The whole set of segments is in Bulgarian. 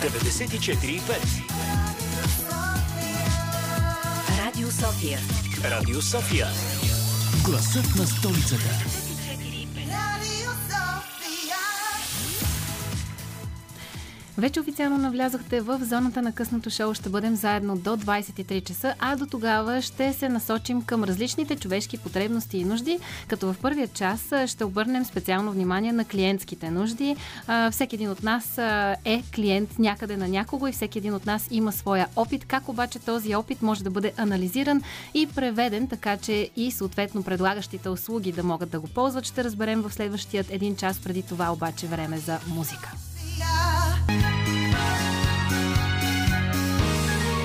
94,5. Радио София. Радио София. Гласът на столицата. Вече официално навлязохте в зоната на късното шоу. Ще бъдем заедно до 23 часа, а до тогава ще се насочим към различните човешки потребности и нужди, като в първия час ще обърнем специално внимание на клиентските нужди. Всеки един от нас е клиент някъде на някого и всеки един от нас има своя опит. Как обаче този опит може да бъде анализиран и преведен, така че и съответно предлагащите услуги да могат да го ползват, ще разберем в следващият един час преди това обаче време за музика.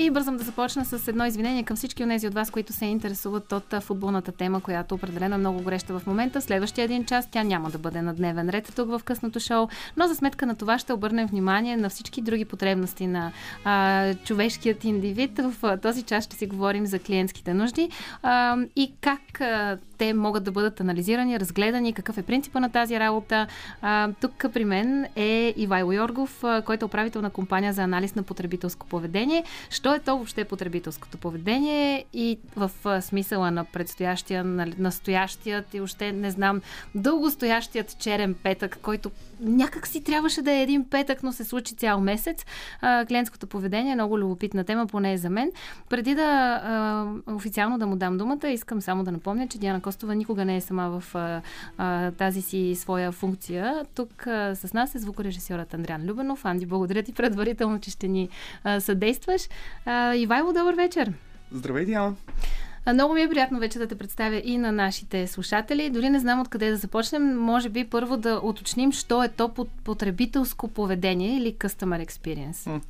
И бързам да започна с едно извинение към всички от тези от вас, които се интересуват от футболната тема, която определено е много гореща в момента. Следващия един час тя няма да бъде на дневен ред тук в късното шоу, но за сметка на това ще обърнем внимание на всички други потребности на а, човешкият индивид. В този час ще си говорим за клиентските нужди а, и как а, те могат да бъдат анализирани, разгледани, какъв е принципа на тази работа. А, тук при мен е Ивайло Йоргов, който е управител на компания за анализ на потребителско поведение. Що е то въобще потребителското поведение и в смисъла на предстоящия, на настоящият и още не знам, дългостоящият черен петък, който някак си трябваше да е един петък, но се случи цял месец. А, клиентското поведение е много любопитна тема, поне за мен. Преди да официално да му дам думата, искам само да напомня, че Диана Костова никога не е сама в тази си своя функция. Тук с нас е звукорежисьорът Андриан Любенов. Анди, благодаря ти предварително, че ще ни съдействаш. Ивайло, добър вечер! Здравей, Диана! Много ми е приятно вече да те представя и на нашите слушатели. Дори не знам откъде да започнем. Може би първо да уточним, що е то потребителско поведение или customer experience.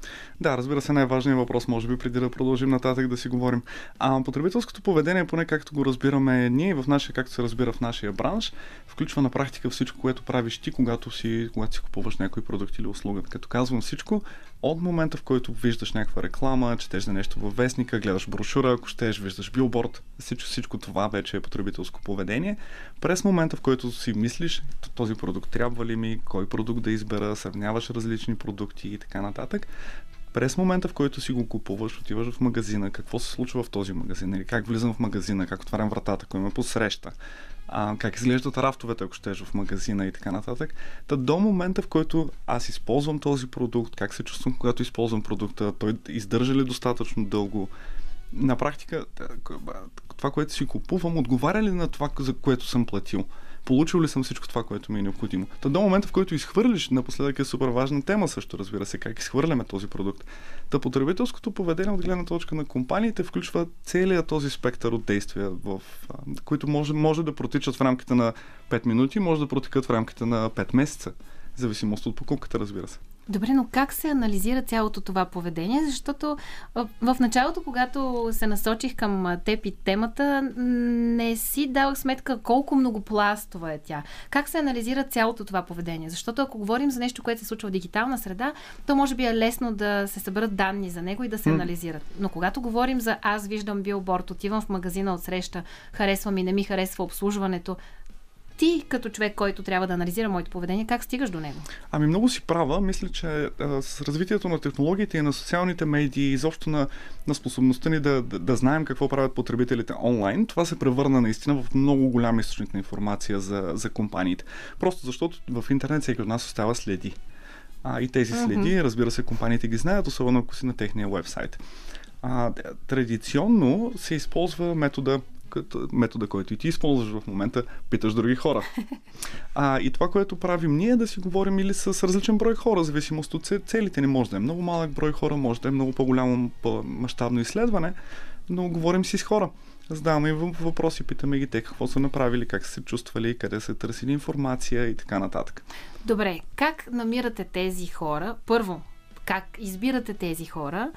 Да, разбира се, най-важният въпрос, може би, преди да продължим нататък да си говорим. А потребителското поведение, поне както го разбираме ние в нашия, както се разбира в нашия бранш, включва на практика всичко, което правиш ти, когато си, когато си купуваш някой продукт или услуга. Като казвам всичко, от момента, в който виждаш някаква реклама, четеш за нещо във вестника, гледаш брошура, ако щеш, виждаш билборд, всичко, всичко това вече е потребителско поведение. През момента, в който си мислиш, този продукт трябва ли ми, кой продукт да избера, сравняваш различни продукти и така нататък, през момента, в който си го купуваш, отиваш в магазина, какво се случва в този магазин, или как влизам в магазина, как отварям вратата, кой ме посреща, а, как изглеждат рафтовете, ако щеш в магазина и така нататък. Та до момента, в който аз използвам този продукт, как се чувствам, когато използвам продукта, той издържа ли достатъчно дълго, на практика това, което си купувам, отговаря ли на това, за което съм платил? Получил ли съм всичко това, което ми е необходимо? Та до момента, в който изхвърлиш, напоследък е супер важна тема също, разбира се, как изхвърляме този продукт. Та потребителското поведение от гледна точка на компаниите включва целият този спектър от действия, в, които може, може да протичат в рамките на 5 минути, може да протекат в рамките на 5 месеца. Зависимост от покупката, разбира се. Добре, но как се анализира цялото това поведение? Защото в началото, когато се насочих към теб и темата, не си давах сметка колко многопластова е тя. Как се анализира цялото това поведение? Защото ако говорим за нещо, което се случва в дигитална среда, то може би е лесно да се съберат данни за него и да се анализират. Но когато говорим за аз виждам билборд, отивам в магазина от среща, харесва ми, не ми харесва обслужването, ти като човек, който трябва да анализира моето поведение, как стигаш до него? Ами много си права. Мисля, че а, с развитието на технологиите и на социалните медии, изобщо на, на способността ни да, да, да знаем какво правят потребителите онлайн, това се превърна наистина в много голям източник на информация за, за компаниите. Просто защото в интернет всеки от нас остава следи. А, и тези следи, mm-hmm. разбира се, компаниите ги знаят, особено ако си на техния вебсайт. А, традиционно се използва метода като метода, който и ти използваш в момента, питаш други хора. А, и това, което правим ние, е да си говорим или с различен брой хора, зависимост от целите ни. Може да е много малък брой хора, може да е много по-голямо мащабно изследване, но говорим си с хора. Задаваме им въпроси, питаме ги те какво са направили, как са се чувствали, къде са търсили информация и така нататък. Добре, как намирате тези хора? Първо, как избирате тези хора.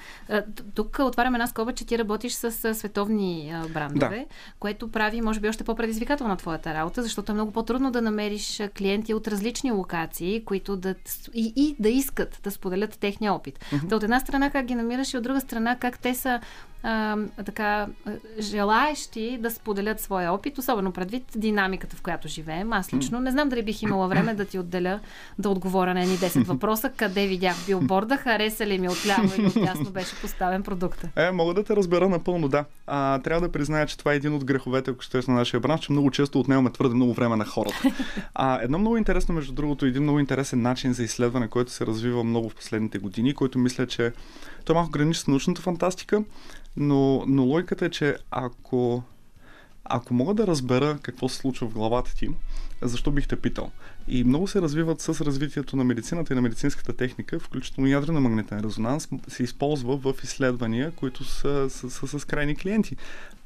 Тук отварям една скоба, че ти работиш с световни брандове, Да. което прави, може би, още по-предизвикателна твоята работа, защото е много по-трудно да намериш клиенти от различни локации, които да и, и да искат да споделят техния опит. Mm-hmm. Та от една страна как ги намираш и от друга страна как те са а, така а, желаещи да споделят своя опит, особено предвид динамиката, в която живеем. Аз лично не знам дали бих имала време да ти отделя да отговоря на едни 10 въпроса, къде видях билборда, хареса ли ми отляво или отясно беше поставен продукта. Е, мога да те разбера напълно, да. А, трябва да призная, че това е един от греховете, ако ще на нашия бранш, че много често отнемаме твърде много време на хората. А, едно много интересно, между другото, един много интересен начин за изследване, който се развива много в последните години, който мисля, че той малко граничи с научната фантастика, но, но логиката е, че ако ако мога да разбера какво се случва в главата ти, защо бих те питал? И много се развиват с развитието на медицината и на медицинската техника, включително ядрена магнитен резонанс, се използва в изследвания, които са, са, са с крайни клиенти.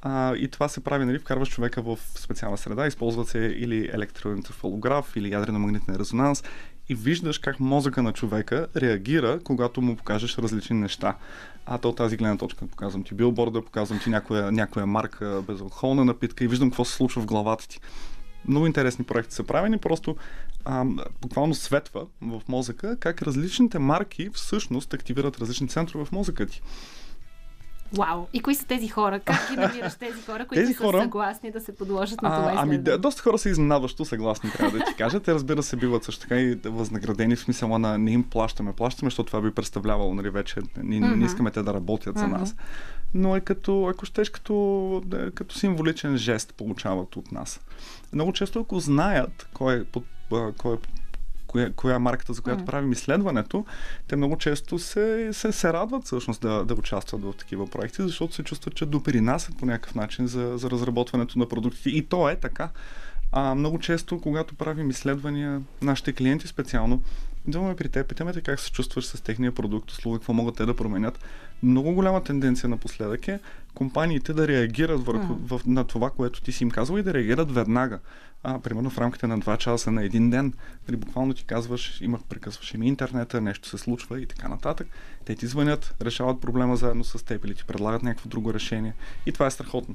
А, и това се прави, нали, вкарваш човека в специална среда, използват се или електроенцефалограф, или ядрена магнитен резонанс, и виждаш как мозъка на човека реагира, когато му покажеш различни неща. А то тази гледна точка показвам ти билборда, показвам ти някоя, някоя марка безалкохолна напитка и виждам какво се случва в главата ти. Много интересни проекти са правени, просто а, буквално светва в мозъка как различните марки всъщност активират различни центрове в мозъка ти. Вау! И кои са тези хора? Как ги намираш тези хора, които Тези са хора- съгласни да се подложат на това А, ами, да, доста хора са изненадващо съгласни, трябва да ти кажа. Те, разбира се, биват също така и възнаградени в смисъла на не им плащаме. Плащаме, защото това би представлявало, нали, вече не, не искаме те да работят за нас. Но е като, ако щеш, като, да, като символичен жест получават от нас. Много често, ако знаят кой е, под, кой е коя, коя е марката, за която Мгм. правим изследването, те много често се, се, се радват всъщност да, да участват в такива проекти, защото се чувстват, че допринасят по някакъв начин за, за разработването на продуктите. И то е така. А, много често, когато правим изследвания, нашите клиенти специално, идваме при теб, питаме те как се чувстваш с техния продукт, услуга, какво могат те да променят. Много голяма тенденция напоследък е компаниите да реагират върху, Мгм. в, на това, което ти си им казал и да реагират веднага. А, примерно в рамките на 2 часа на един ден, нали, буквално ти казваш, имах прекъсваше ми интернета, нещо се случва и така нататък. Те ти звънят, решават проблема заедно с теб или ти предлагат някакво друго решение. И това е страхотно,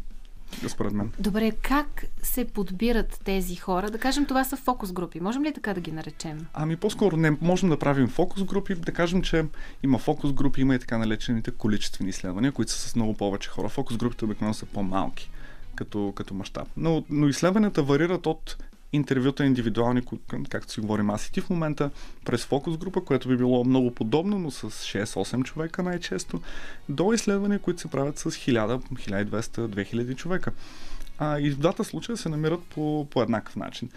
според мен. Добре, как се подбират тези хора? Да кажем, това са фокус групи. Можем ли така да ги наречем? Ами по-скоро не можем да правим фокус групи, да кажем, че има фокус групи, има и така наречените количествени изследвания, които са с много повече хора. Фокус групите обикновено са по-малки като, като мащаб. Но, но изследванията варират от интервюта индивидуални, както си говорим аз и ти в момента, през фокус група, което би било много подобно, но с 6-8 човека най-често, до изследвания, които се правят с 1000, 1200, 2000 човека. А, и в двата случая се намират по, по еднакъв начин.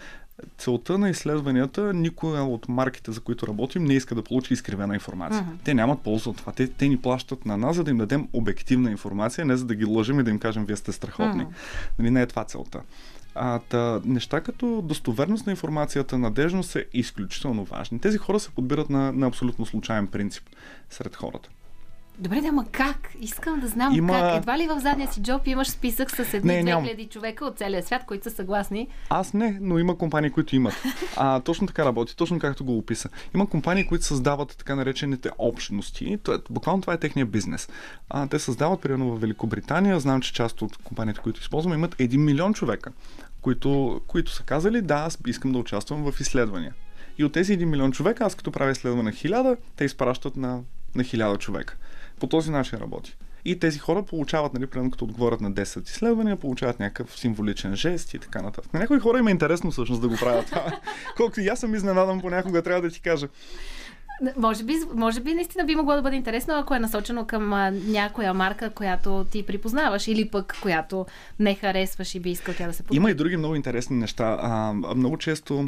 Целта на изследванията, никоя от марките, за които работим, не иска да получи изкривена информация. Мгм. Те нямат полза от това. Те, те ни плащат на нас, за да им дадем обективна информация, не за да ги лъжим и да им кажем, вие сте страхотни. Мгм. Нали, не е това целта. А, та, неща като достоверност на информацията, надежност са изключително важни. Тези хора се подбират на, на абсолютно случайен принцип сред хората. Добре, да, ама как? Искам да знам Има- как. Едва ли в задния си джоб имаш списък с едни Не, нямам. 2000 човека от целия свят, които са съгласни. Аз не, но има компании, които имат. А, точно така работи, точно както го описа. Има компании, които създават така наречените общности. Буквално това е техния бизнес. А, те създават, примерно в Великобритания, знам, че част от компаниите, които използваме, имат 1 милион човека, които, които са казали, да, аз искам да участвам в изследвания. И от тези 1 милион човека, аз като правя изследване на 1000, те изпращат на, на 1000 човека. По този начин работи. И тези хора получават, нали, примерно като отговорят на 10 изследвания, получават някакъв символичен жест и така нататък. На някои хора им е интересно всъщност да го правят това. Колкото и аз съм изненадан понякога, трябва да ти кажа. Може би, може би наистина би могло да бъде интересно, ако е насочено към а, някоя марка, която ти припознаваш или пък която не харесваш и би искал тя да се подпише. Има и други много интересни неща. А, много често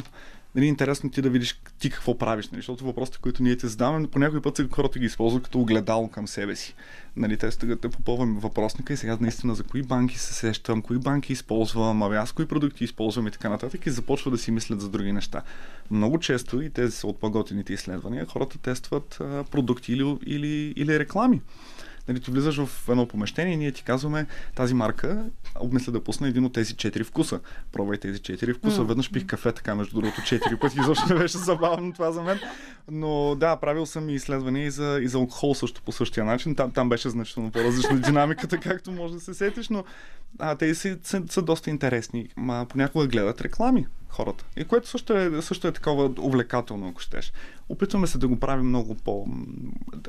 нали, интересно ти да видиш ти какво правиш, нали, защото въпросите, които ние ти задаваме, по някой път хората ги използват като огледало към себе си. Нали, те стига те попълваме въпросника и сега наистина за кои банки се сещам, кои банки използвам, абе аз кои продукти използвам и така нататък и започва да си мислят за други неща. Много често, и тези са от по-готините изследвания, хората тестват а, продукти или, или, или реклами. Нали, ти влизаш в едно помещение и ние ти казваме тази марка обмисля да пусне един от тези четири вкуса. Пробвай тези четири вкуса. Веднъж пих кафе така, между другото, четири пъти. Изобщо не беше забавно това за мен. Но да, правил съм и изследвания и за, и за алкохол също по същия начин. Там, там беше значително по-различна динамиката, както може да се сетиш, но а, те са, са, са доста интересни. Ма, понякога гледат реклами хората. И което също е, също е такова увлекателно, ако щеш. Опитваме се да го правим много по...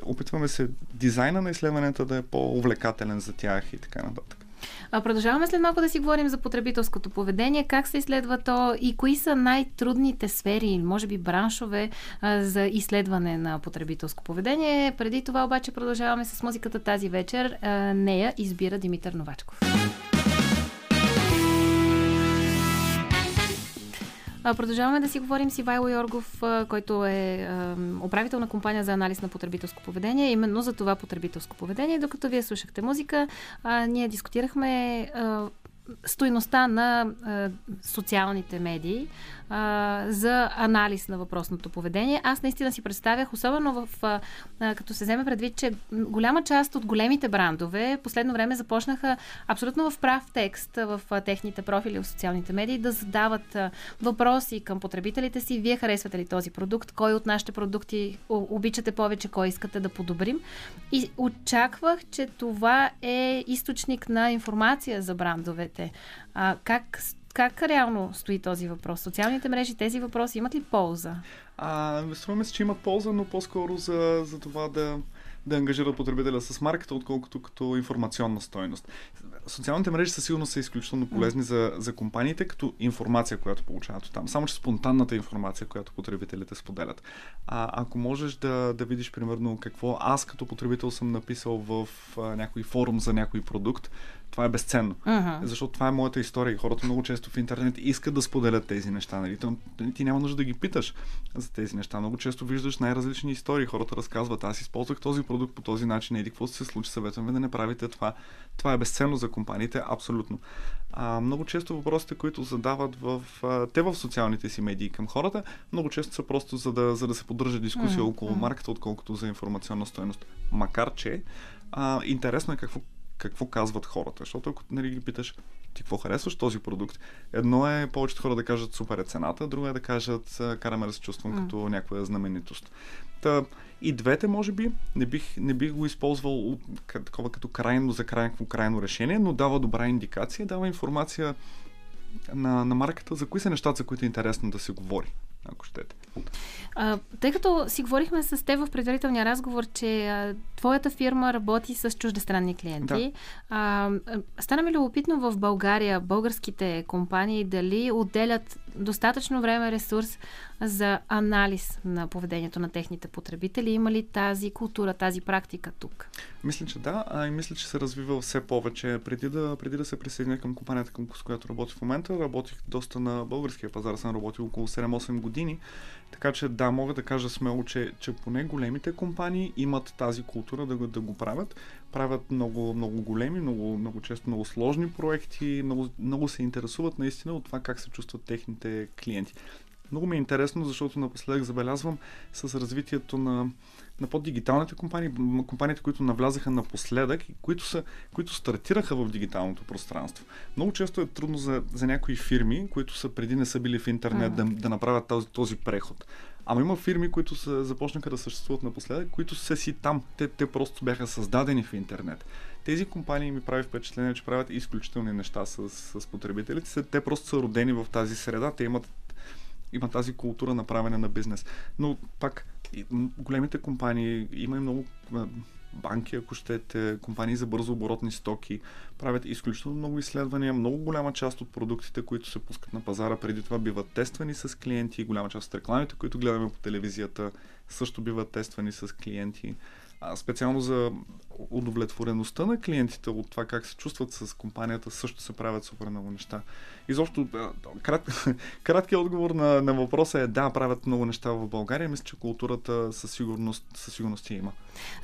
Опитваме се дизайна на изследванията да е по-увлекателен за тях и така нататък. А, продължаваме след малко да си говорим за потребителското поведение, как се изследва то и кои са най-трудните сфери може би браншове за изследване на потребителско поведение. Преди това обаче продължаваме с музиката тази вечер. Нея избира Димитър Новачков. Продължаваме да си говорим с Ивайло Йоргов, който е управител на компания за анализ на потребителско поведение. Именно за това потребителско поведение. Докато вие слушахте музика, ние дискутирахме стойността на социалните медии а, за анализ на въпросното поведение. Аз наистина си представях, особено в, а, като се вземе предвид, че голяма част от големите брандове последно време започнаха абсолютно в прав текст в а, техните профили в социалните медии да задават а, въпроси към потребителите си. Вие харесвате ли този продукт? Кой от нашите продукти обичате повече? Кой искате да подобрим? И очаквах, че това е източник на информация за брандовете. А, как как реално стои този въпрос? Социалните мрежи, тези въпроси имат ли полза? А, струва се, че има полза, но по-скоро за, за това да, да ангажират потребителя с марката, отколкото като информационна стойност. Социалните мрежи със сигурност са изключително полезни за, за компаниите, като информация, която получават от там. Само, че спонтанната информация, която потребителите споделят. А ако можеш да, да видиш, примерно, какво аз като потребител съм написал в а, някой форум за някой продукт, това е безценно. Uh-huh. Защото това е моята история и хората много често в интернет искат да споделят тези неща. Нали? Ти няма нужда да ги питаш за тези неща. Много често виждаш най-различни истории. Хората разказват, аз използвах този продукт по този начин, еди какво се случи, съветвам ви да не правите това. Това е безценно за компаниите, абсолютно. А, много често въпросите, които задават в, а, те в социалните си медии към хората, много често са просто за да, за да се поддържа дискусия uh-huh. около марката, отколкото за информационна стоеност. Макар, че а, интересно е какво какво казват хората. Защото ако нали, ги питаш ти какво харесваш този продукт, едно е повечето хора да кажат супер е цената, друго е да кажат караме да се чувствам mm. като някаква знаменитост. Та, и двете, може би, не бих, не бих го използвал такова като крайно за крайно, крайно решение, но дава добра индикация, дава информация на, на марката за кои са нещата, за които е интересно да се говори ако щете. А, тъй като си говорихме с теб в предварителния разговор, че а, твоята фирма работи с чуждестранни клиенти, да. а, стана ми любопитно в България българските компании дали отделят достатъчно време, ресурс за анализ на поведението на техните потребители. Има ли тази култура, тази практика тук? Мисля, че да, а и мисля, че се развива все повече. Преди да, преди да се присъединя към компанията, към, с която работя в момента, работих доста на българския пазар, съм работил около 7-8 години. Така че да, мога да кажа смело, че, че поне големите компании имат тази култура да, да го правят. Правят много, много големи, много, много често много сложни проекти, много, много се интересуват наистина от това как се чувстват техните клиенти. Много ми е интересно, защото напоследък забелязвам с развитието на, на по-дигиталните компании, компаниите, които навлязаха напоследък и които, са, които стартираха в дигиталното пространство. Много често е трудно за, за някои фирми, които са преди не са били в интернет, mm-hmm. да, да направят този, този преход. Ама има фирми, които са, започнаха да съществуват напоследък, които са си там. Те, те просто бяха създадени в интернет. Тези компании ми прави впечатление, че правят изключителни неща с, с потребителите. Те просто са родени в тази среда. Те имат има тази култура на правене на бизнес. Но пак, големите компании, има и много банки, ако щете, компании за бързо оборотни стоки, правят изключително много изследвания. Много голяма част от продуктите, които се пускат на пазара, преди това биват тествани с клиенти. Голяма част от рекламите, които гледаме по телевизията, също биват тествани с клиенти. Специално за удовлетвореността на клиентите от това как се чувстват с компанията, също се правят супер много неща. Изобщо, крат, краткият отговор на, на въпроса е да, правят много неща в България. Мисля, че културата със сигурност, със сигурност има.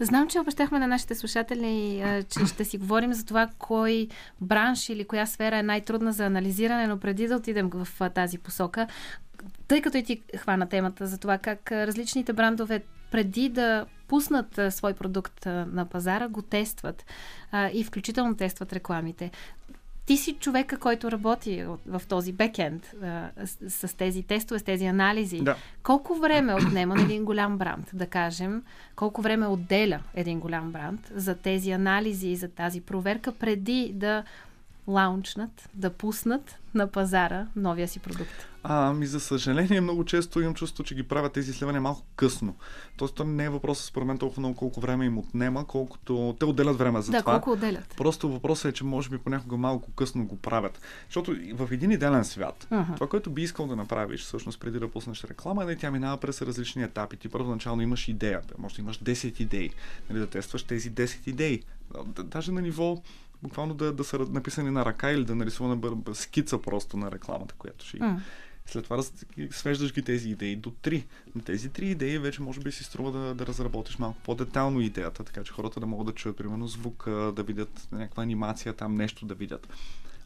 Знам, че обещахме на нашите слушатели, че ще си говорим за това кой бранш или коя сфера е най-трудна за анализиране, но преди да отидем в тази посока, тъй като и ти хвана темата за това как различните брандове преди да пуснат а, свой продукт а, на пазара, го тестват а, и включително тестват рекламите. Ти си човека, който работи в този бекенд с, с тези тестове, с тези анализи. Да. Колко време отнема на един голям бранд, да кажем, колко време отделя един голям бранд за тези анализи и за тази проверка преди да лаунчнат, да пуснат на пазара новия си продукт? Ами, за съжаление, много често имам чувство, че ги правят тези изследвания малко късно. Тоест, то не е въпрос според мен толкова много колко време им отнема, колкото те отделят време за да, това. колко отделят. Просто въпросът е, че може би понякога малко късно го правят. Защото в един идеален свят, Аха. това, което би искал да направиш, всъщност преди да пуснеш реклама, е да тя минава през различни етапи. Ти първоначално имаш идея, може да имаш 10 идеи, нали, да тестваш тези 10 идеи. Да- Даже на ниво буквално да, да са написани на ръка или да нарисувана бър- скица просто на рекламата, която ще М. след това раз- свеждаш ги тези идеи до три. На тези три идеи вече може би си струва да, да разработиш малко по-детално идеята, така че хората да могат да чуят примерно звук, да видят някаква анимация, там нещо да видят.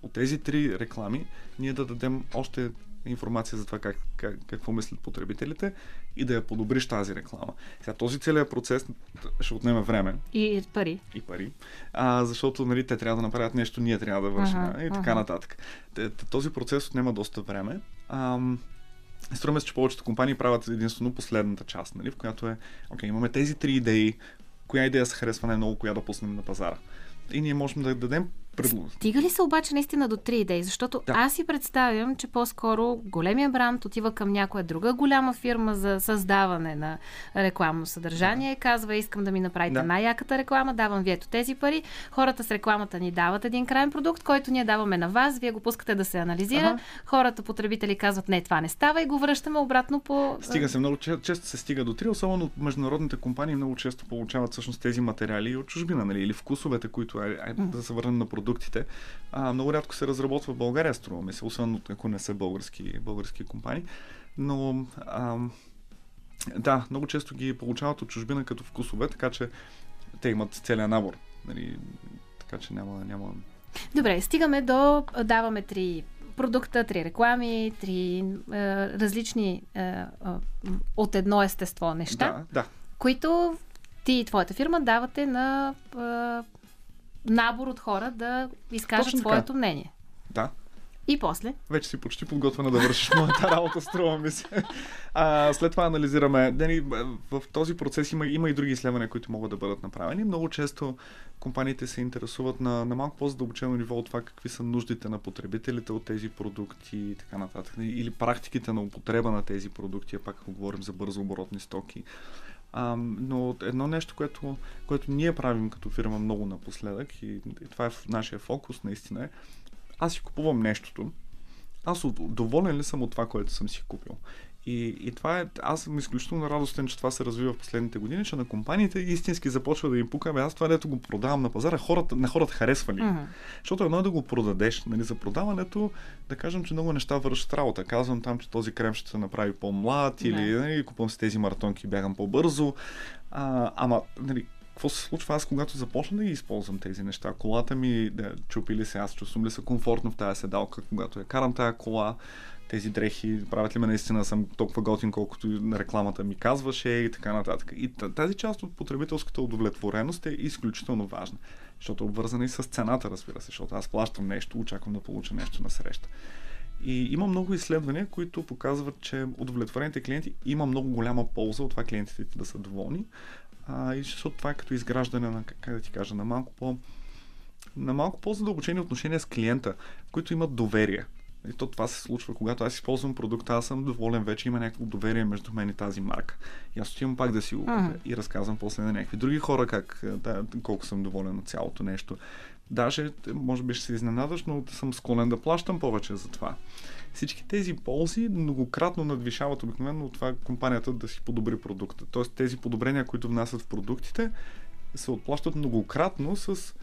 От тези три реклами ние да дадем още информация за това как, как, какво мислят потребителите и да я подобриш тази реклама. Сега този целият процес ще отнеме време И пари. и пари, а, защото нали, те трябва да направят нещо, ние трябва да вършим Ага, и така ага. нататък. Този процес отнема доста време. Ам, Струва се, че повечето компании правят единствено последната част, нали, в която е, окей, имаме тези три идеи, коя идея се харесва най-много, коя да пуснем на пазара. И ние можем да дадем предложение. Стига ли се обаче наистина до три идеи? Защото Да. аз си представям, че по-скоро големия бранд отива към някоя друга голяма фирма за създаване на рекламно съдържание, казва искам да ми направите Да. най-яката реклама, давам ви ето тези пари. Хората с рекламата ни дават един крайен продукт, който ние даваме на вас, вие го пускате да се анализира. Ага. Хората, потребители казват не, това не става и го връщаме обратно по... Стига се много, че- често се стига до три, особено международните компании много често получават всъщност тези материали от чужбина, нали, или вкусовете, които е, е, да се върнем на продуктите. А, много рядко се разработва в България, струва ми се, освен ако не са български, български компании. Но ам, да, много често ги получават от чужбина като вкусове, така че те имат целият набор. Нали, така че няма, няма Добре, стигаме до... Даваме три продукта, три реклами, три е, различни е, е, от едно естество неща. Да, да. които ти и твоята фирма давате на а, набор от хора да изкажат своето мнение. Да. И после. Вече си почти подготвена да вършиш моята работа, струва ми се. А, след това анализираме. Дени, в този процес има, има и други изследвания, които могат да бъдат направени. Много често компаниите се интересуват на, на малко по-задълбочено ниво от това какви са нуждите на потребителите от тези продукти и така нататък. Или практиките на употреба на тези продукти, а пак ако говорим за бързо оборотни стоки. А, но едно нещо, което, което ние правим като фирма много напоследък и, и това е в нашия фокус наистина е, аз си купувам нещото, аз доволен ли съм от това, което съм си купил. И, и това е, аз съм изключително радостен, че това се развива в последните години, че на компаниите истински започва да им пука, бе, аз това, дето го продавам на пазара, хората, на хората харесва ли? Мгм. Защото едно е да го продадеш, нали, за продаването, да кажем, че много неща вършат работа. Казвам там, че този крем ще се направи по-млад или нали, купувам си тези маратонки и бягам по-бързо. А, ама, нали, какво се случва аз, когато започна да ги използвам тези неща? Колата ми, да, чупи ли се, аз чувствам ли се комфортно в тази седалка, когато я карам тази кола, тези дрехи, правят ли ме наистина съм толкова готин, колкото рекламата ми казваше и така нататък. И тази част от потребителската удовлетвореност е изключително важна, защото е обвързана и с цената, разбира се, защото аз плащам нещо, очаквам да получа нещо на среща. И има много изследвания, които показват, че удовлетворените клиенти има много голяма полза от това клиентите да са доволни. А, и защото това е като изграждане на, как да ти кажа, на малко по на малко по-задълбочени отношения с клиента, които имат доверие. И то това се случва, когато аз използвам продукта, аз съм доволен, вече има някакво доверие между мен и тази марка. И аз отивам пак да си го Мгм. и разказвам после на някакви други хора как, е, да, колко съм доволен от цялото нещо. Даже, може би ще се изненадаш, но съм склонен да плащам повече за това. Всички тези ползи многократно надвишават обикновено от това компанията да си подобри продукта. Тоест тези подобрения, които внасят в продуктите, се отплащат многократно с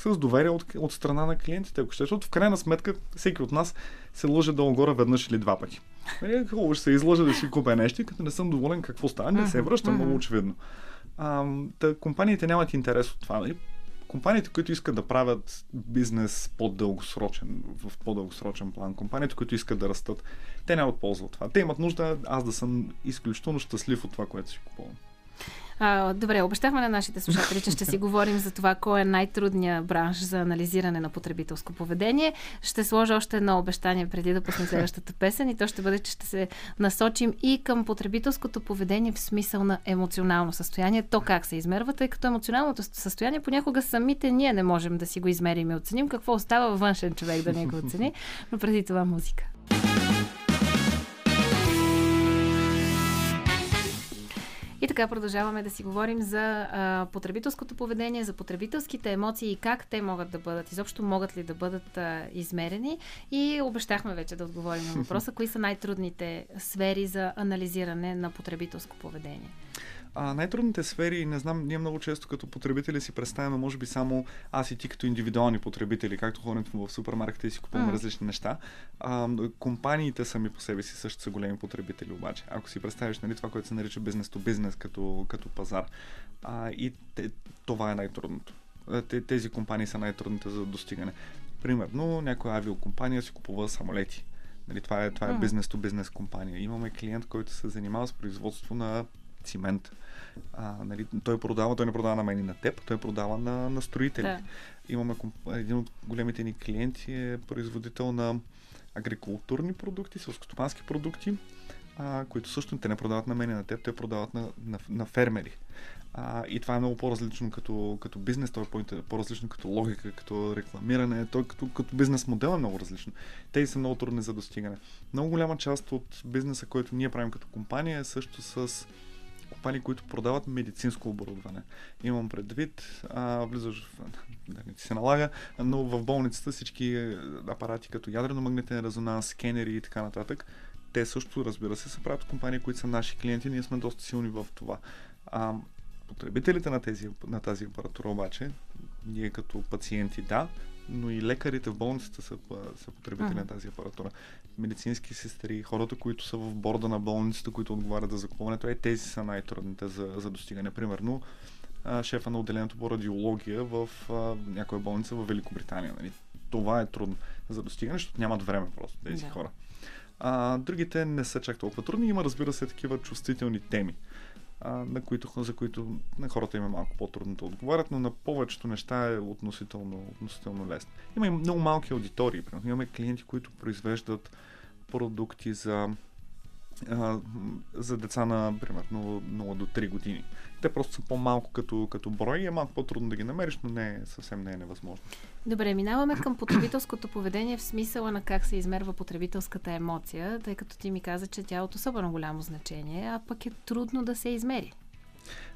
с доверие от, от страна на клиентите. Ако ще, защото в крайна сметка всеки от нас се лъже долу-горе веднъж или два пъти. Нали, Хубаво ще се излъжа да си купя нещо и като не съм доволен какво става, не се връщам много очевидно. А, та, компаниите нямат интерес от това. Нали? Компаниите, които искат да правят бизнес по-дългосрочен, в по-дългосрочен план, компаниите, които искат да растат, те нямат полза от това. Те имат нужда аз да съм изключително щастлив от това, което си купувам. А, добре, обещахме на нашите слушатели, че ще си говорим за това, кой е най-трудният бранш за анализиране на потребителско поведение. Ще сложа още едно обещание преди да пусне следващата песен и то ще бъде, че ще се насочим и към потребителското поведение в смисъл на емоционално състояние. То как се измерва, тъй като емоционалното състояние понякога самите ние не можем да си го измерим и оценим. Какво остава външен човек да не го оцени, но преди това музика. Така продължаваме да си говорим за а, потребителското поведение, за потребителските емоции и как те могат да бъдат, изобщо могат ли да бъдат а, измерени. И обещахме вече да отговорим на въпроса, кои са най-трудните сфери за анализиране на потребителско поведение. А, най-трудните сфери, не знам, ние много често като потребители си представяме, може би само аз и ти като индивидуални потребители, както ходим в супермаркета и си купуваме mm. различни неща. А, компаниите сами по себе си също са големи потребители обаче. Ако си представиш нали, това, което се нарича бизнес то бизнес като, като пазар. А, и те, това е най-трудното. Тези компании са най-трудните за достигане. Примерно, някоя авиокомпания си купува самолети. Нали, това е, това е бизнес-то-бизнес компания. Имаме клиент, който се занимава с производство на цимент. А, нали, той продава, той не продава на мен и на теб, той продава на, на строители. Да. Имаме един от големите ни клиенти е производител на агрикултурни продукти, селскостопански продукти, а, които също те не продават на мен и на теб, те продават на, на, на фермери. А, и това е много по-различно като, като бизнес, то е по-различно като логика, като рекламиране, той като, като бизнес модел е много различно. Те са много трудни за достигане. Много голяма част от бизнеса, който ние правим като компания е също с компании, които продават медицинско оборудване. Имам предвид, а, влизаш в... Да не се налага, но в болницата всички апарати като ядрено-магнитен резонанс, скенери и така нататък, те също, разбира се, се правят компании, които са наши клиенти. Ние сме доста силни в това. А, потребителите на, тези, на тази апаратура обаче, ние като пациенти да, но и лекарите в болницата са, са потребители uh-huh. на тази апаратура. Медицински сестри, хората, които са в борда на болницата, които отговарят за закупването, е, тези са най-трудните за, за достигане. Примерно, шефа на отделението по радиология в а, някоя болница в Великобритания. Нали? Това е трудно за достигане, защото нямат време просто тези да. хора. А, другите не са чак толкова трудни. Има, разбира се, такива чувствителни теми а, на които, за които на хората им е малко по-трудно да отговарят, но на повечето неща е относително, относително лесно. Има и много малки аудитории. Примерно. Имаме клиенти, които произвеждат продукти за, за деца на, примерно, 0 до 3 години. Те просто са по-малко като, като брой и е малко по-трудно да ги намериш, но не, съвсем не е невъзможно. Добре, минаваме към потребителското поведение в смисъла на как се измерва потребителската емоция, тъй като ти ми каза, че тя е от особено голямо значение, а пък е трудно да се измери.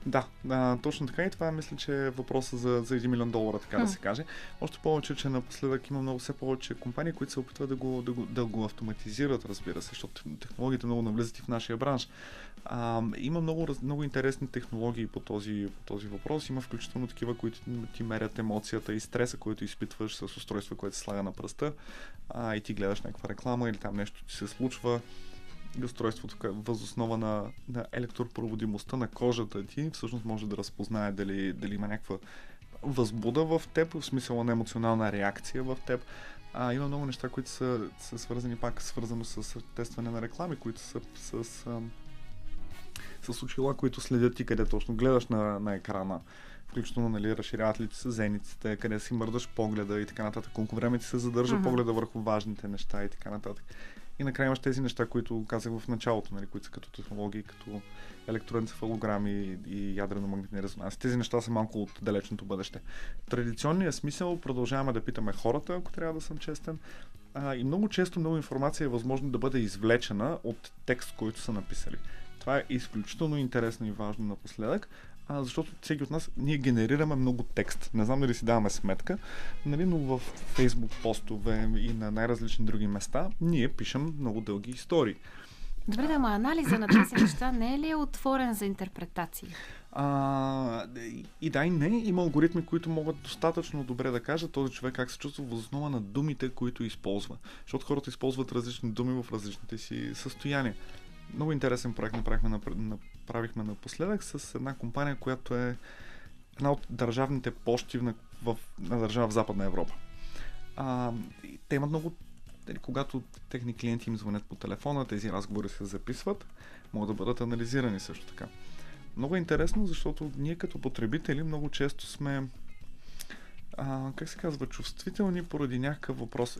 Да, да, точно така и това мисля, че е въпроса за, за 1 милион долара, така хм. да се каже. Още повече, че напоследък има много все повече компании, които се опитват да го, да го, да го автоматизират, разбира се, защото технологиите много навлизат и в нашия бранш. А, има много, много интересни технологии по този, по този въпрос. Има включително такива, които ти мерят емоцията и стреса, който изпитваш с устройство, което се слага на пръста. А, и ти гледаш някаква реклама или там нещо ти се случва и устройството възоснова на, на електропроводимостта на кожата ти всъщност може да разпознае дали, дали има някаква възбуда в теб, в смисъл на емоционална реакция в теб. А, има много неща, които са, са свързани пак свързано с тестване на реклами, които са с, с, с очила, които следят ти къде точно гледаш на, на екрана. Включително, нали, разширяват ли ти се зениците, къде си мърдаш погледа и така нататък. Колко време ти се задържа uh-huh. погледа върху важните неща и така нататък. И накрая имаш тези неща, които казах в началото, нали, които са като технологии, като електроенцефалограми и ядрено-магнитни резонанси. Тези неща са малко от далечното бъдеще. Традиционният смисъл продължаваме да питаме хората, ако трябва да съм честен. А, и много често много информация е възможно да бъде извлечена от текст, който са написали. Това е изключително интересно и важно напоследък, а, защото всеки от нас, ние генерираме много текст. Не знам дали си даваме сметка, нали, но в Facebook постове и на най-различни други места, ние пишем много дълги истории. Добре, да, ама анализа на тези неща не е ли отворен за интерпретации? А, и да, и не. Има алгоритми, които могат достатъчно добре да кажат този човек как се чувства в основа на думите, които използва. Защото хората използват различни думи в различните си състояния. Много интересен проект направихме, направихме напоследък с една компания, която е една от държавните почти в, в, на държава в Западна Европа. А, те имат много нали, когато техни клиенти им звънят по телефона, тези разговори се записват, могат да бъдат анализирани също така. Много е интересно, защото ние като потребители много често сме а, как се казва, чувствителни поради някакъв въпрос.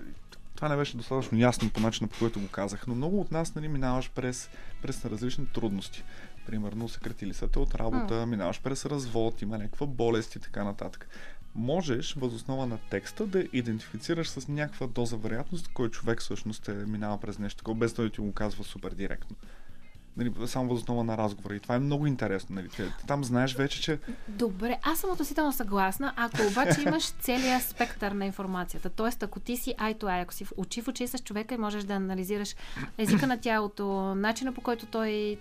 Това не беше достатъчно ясно по начина, по който го казах, но много от нас нали, минаваш през, през различни трудности. Примерно, съкратили са те от работа, mm. минаваш през развод, има някаква болест и така нататък. Можеш, възоснова на текста, да идентифицираш с някаква доза вероятност, кой човек всъщност е минава през нещо такова, без да ти го казва супер директно нали, само въз основа на разговора. И това е много интересно. Нали. Там знаеш вече, че... Добре, аз съм относително съгласна, ако обаче имаш целият спектър на информацията. Тоест, ако ти си ай to eye, ако си очи в очи с човека и можеш да анализираш езика на тялото, начина по който той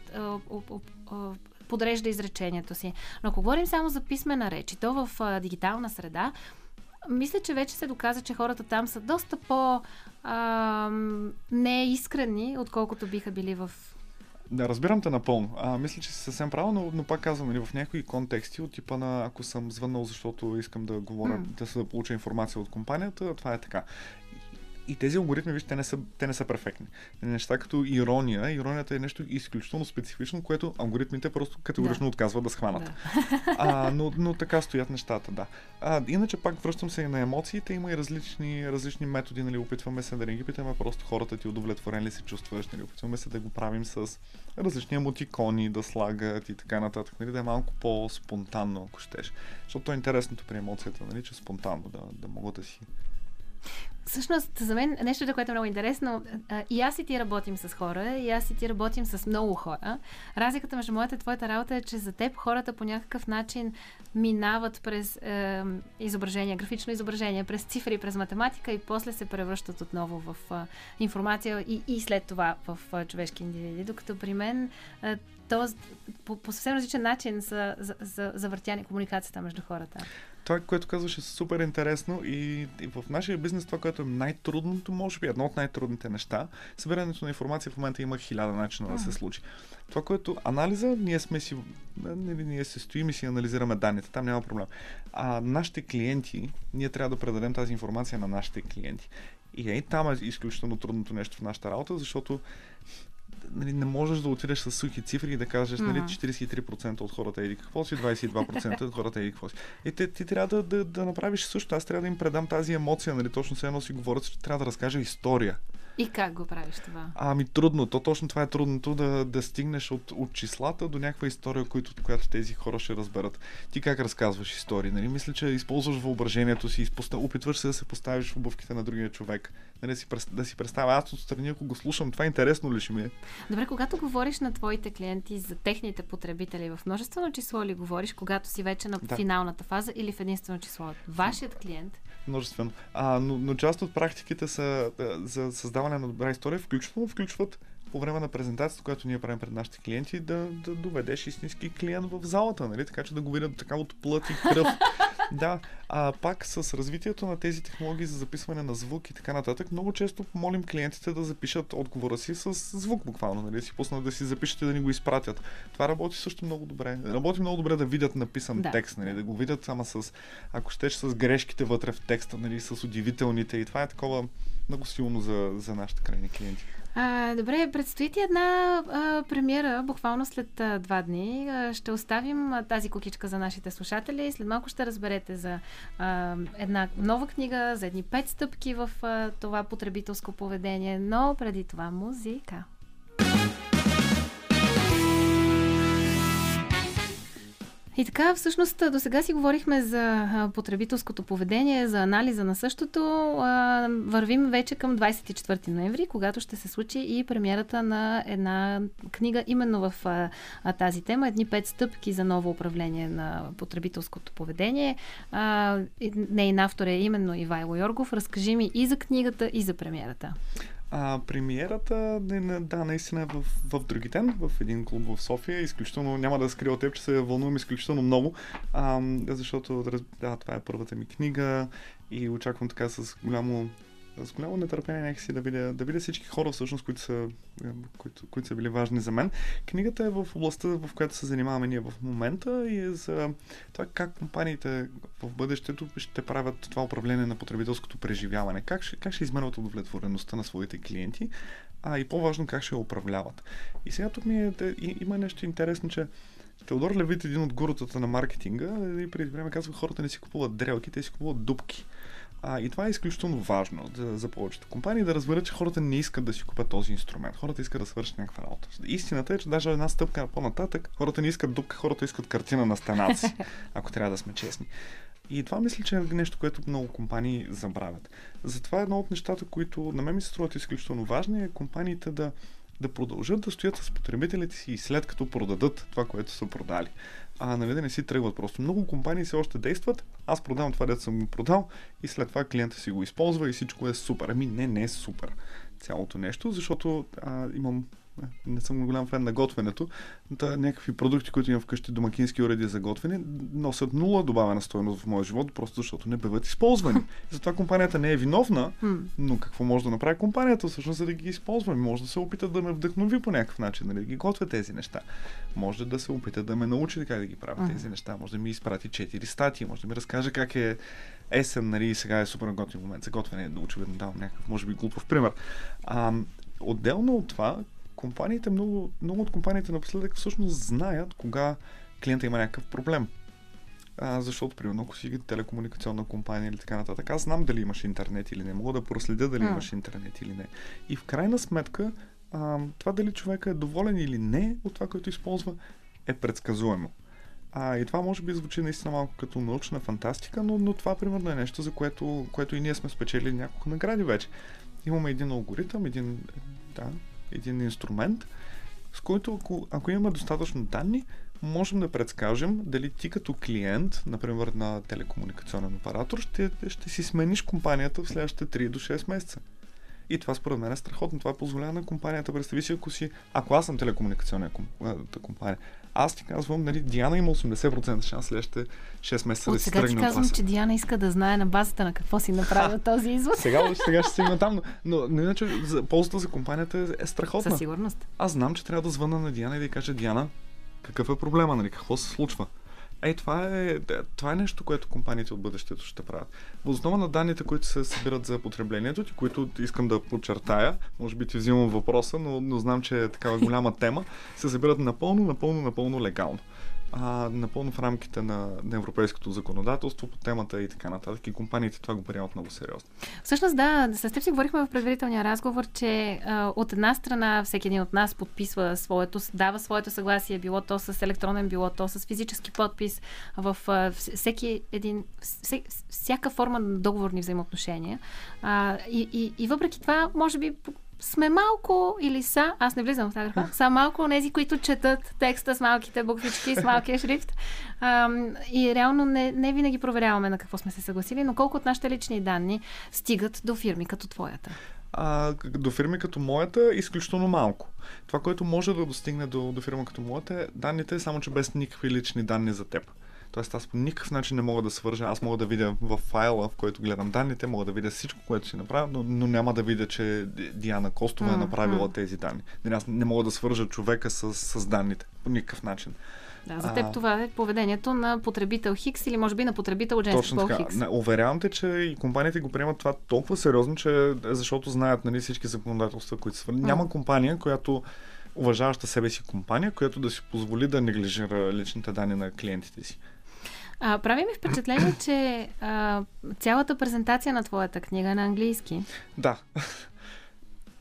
подрежда изречението си. Но ако говорим само за писмена реч, и то в а, дигитална среда, мисля, че вече се доказа, че хората там са доста по а, неискрени, отколкото биха били в да, разбирам те напълно. А, мисля, че си съвсем право, но, но пак казвам, нали, в някои контексти, от типа на ако съм звъннал, защото искам да говоря, mm. да се да получа информация от компанията, това е така и тези алгоритми, вижте, те не са, те не са перфектни. Неща като ирония, иронията е нещо изключително специфично, което алгоритмите просто категорично да. отказват да схванат. Да. А, но, но така стоят нещата, да. А, иначе пак връщам се и на емоциите, има и различни, различни методи, нали, опитваме се да не ги питаме просто хората ти удовлетворен ли се чувстваш, нали, опитваме се да го правим с различни емотикони, да слагат и така нататък, нали, да е малко по-спонтанно, ако щеш. Защото е интересното при емоцията, нали, че спонтанно да, да могат да си Всъщност, за мен нещо, което е много интересно, и аз и ти работим с хора, и аз и ти работим с много хора. Разликата между моята и твоята работа е, че за теб хората по някакъв начин минават през е, изображение, графично изображение, през цифри, през математика и после се превръщат отново в е, информация и, и след това в е, човешки индивиди. Докато при мен е, то по, по съвсем различен начин за, за, за, завъртяне комуникацията между хората това, което казваш е супер интересно и, и в нашия бизнес това, което е най-трудното, може би едно от най-трудните неща, събирането на информация в момента има хиляда начина да се случи. Това, което анализа, ние сме си, нали, ние се стоим и си анализираме данните, там няма проблем. А нашите клиенти, ние трябва да предадем тази информация на нашите клиенти. И е, там е изключително трудното нещо в нашата работа, защото нали, не можеш да отидеш с сухи цифри и да кажеш, нали, 43% от хората еди какво си, 22% от хората еди какво си. И те, ти трябва да, да, да направиш също. Аз трябва да им предам тази емоция, нали, точно се едно си говорят, че трябва да разкажа история. И как го правиш това? Ами трудно. То точно това е трудното да, да стигнеш от, от числата до някаква история, която, която тези хора ще разберат. Ти как разказваш истории? Нали? Мисля, че използваш въображението си, изпоста... опитваш се да се поставиш в обувките на другия човек. Нали? Да, си, да си представя, аз отстрани, ако го слушам, това интересно ли ще ми е? Добре, когато говориш на твоите клиенти за техните потребители, в множествено число ли говориш, когато си вече на да. финалната фаза или в единствено число? Вашият клиент множествено. А, но, но част от практиките са за създаване на добра история, включително включват по време на презентацията, която ние правим пред нашите клиенти, да, да доведеш истински клиент в залата, нали? така че да го видят така от плът и кръв. да, а пак с развитието на тези технологии за записване на звук и така нататък, много често молим клиентите да запишат отговора си с звук буквално, нали? си пуснат да си запишат и да ни го изпратят. Това работи също много добре. Работи много добре да видят написан да. текст, нали? да го видят само с, ако щеш, с грешките вътре в текста, нали? с удивителните и това е такова много силно за, за нашите крайни клиенти. А, добре, предстои ти една а, премиера, буквално след а, два дни. А, ще оставим а, тази кукичка за нашите слушатели. След малко ще разберете за а, една нова книга, за едни пет стъпки в а, това потребителско поведение, но преди това музика. И така, всъщност, до сега си говорихме за потребителското поведение, за анализа на същото. Вървим вече към 24 ноември, когато ще се случи и премиерата на една книга именно в тази тема. Едни пет стъпки за ново управление на потребителското поведение. Нейн автор е именно Ивайло Йоргов. Разкажи ми и за книгата, и за премиерата. А, премиерата, да, наистина е в, в други ден, в един клуб в София. Изключително, няма да скрия от теб, че се вълнувам изключително много, а, защото да, това е първата ми книга и очаквам така с голямо с голямо нетърпение някакси да видя, да видя всички хора всъщност, които са, които, които са били важни за мен. Книгата е в областта, в която се занимаваме ние в момента и е за това как компаниите в бъдещето ще правят това управление на потребителското преживяване. Как ще, как ще измерват удовлетвореността на своите клиенти, а и по-важно как ще я управляват. И сега тук ми е, и, има нещо интересно, че Теодор Левит, един от гурутата на маркетинга, и преди време казва, хората не си купуват дрелки, те си купуват дупки. А, и това е изключително важно за, за повечето компании да разберат, че хората не искат да си купят този инструмент. Хората искат да свършат някаква работа. Истината е, че даже една стъпка по-нататък, хората не искат дупка, хората искат картина на стената си, ако трябва да сме честни. И това мисля, че е нещо, което много компании забравят. Затова едно от нещата, които на мен ми се струват изключително важни, е компаниите да, да продължат да стоят с потребителите си и след като продадат това, което са продали. А нали да не си тръгват просто. Много компании все още действат. Аз продавам това, дето съм го продал и след това клиента си го използва и всичко е супер. Ами не, не е супер цялото нещо, защото а, имам не съм голям фен на готвенето. Та, някакви продукти, които имам вкъщи, домакински уреди за готвене, носят нула добавена стоеност в моя живот, просто защото не биват използвани. И затова компанията не е виновна, но какво може да направи компанията всъщност, за да ги използва? Може да се опита да ме вдъхнови по някакъв начин, нали, да ги готвя тези неща. Може да се опита да ме научи така да ги правя тези неща. Може да ми изпрати четири статии, може да ми разкаже как е есен, нали, сега е супер готин момент за готвене, да очевидно давам някакъв, може би, глупав пример. А, отделно от това, компаниите, много, много от компаниите напоследък всъщност знаят кога клиента има някакъв проблем. А, защото, примерно, ако си телекомуникационна компания или така нататък, аз знам дали имаш интернет или не, мога да проследя дали mm. имаш интернет или не. И в крайна сметка, а, това дали човека е доволен или не от това, което използва, е предсказуемо. А, и това може би звучи наистина малко като научна фантастика, но, но това примерно е нещо, за което, което и ние сме спечели няколко награди вече. Имаме един алгоритъм, един, да, един инструмент, с който ако, ако имаме достатъчно данни, можем да предскажем дали ти като клиент, например на телекомуникационен оператор, ще, ще си смениш компанията в следващите 3 до 6 месеца. И това според мен е страхотно. Това позволява на компанията. Представи си, ако си, ако аз съм телекомуникационна компания, аз ти казвам, нали, Диана има 80% шанс следващите 6 месеца От да си сега ти казвам, че Диана иска да знае на базата на какво си направил този извод. Сега, сега ще стигна там, но, но, но иначе за, ползата за компанията е, е страхотна. Със сигурност. Аз знам, че трябва да звъна на Диана и да й кажа, Диана, какъв е проблема, нали, какво се случва? Ей, това е, това е нещо, което компаниите от бъдещето ще правят. В основа на данните, които се събират за потреблението ти, които искам да подчертая, може би ти взимам въпроса, но, но знам, че е такава голяма тема, се събират напълно, напълно, напълно легално а, напълно в рамките на, на европейското законодателство по темата и така нататък. И компаниите това го приемат много сериозно. Всъщност, да, с теб си говорихме в предварителния разговор, че а, от една страна всеки един от нас подписва своето, дава своето съгласие, било то с електронен, било то с физически подпис, в а, всеки един, всек, всяка форма на договорни взаимоотношения. А, и, и, и въпреки това, може би сме малко или са, аз не влизам в тази графа, са малко тези, които четат текста с малките буквички, с малкия шрифт. А, и реално не, не винаги проверяваме на какво сме се съгласили, но колко от нашите лични данни стигат до фирми като твоята? а, до фирми като моята изключително малко. Това, което може да достигне до, до фирма като моята е данните, само че без никакви лични данни за теб. Тоест аз по никакъв начин не мога да свържа. Аз мога да видя в файла, в който гледам данните, мога да видя всичко, което си направя, но, но няма да видя, че Диана Костова mm, е направила тези данни. Аз не мога да свържа човека с, с данните по никакъв начин. Да, за теб а, това е поведението на потребител Хикс или може би на потребител женски пол Хикс. Не, уверявам те, че и компаниите го приемат това толкова сериозно, че защото знаят нали, всички законодателства, които са. Mm. Няма компания, която уважаваща себе си компания, която да си позволи да неглижира личните данни на клиентите си. А, прави ми впечатление, че а, цялата презентация на твоята книга е на английски. Да.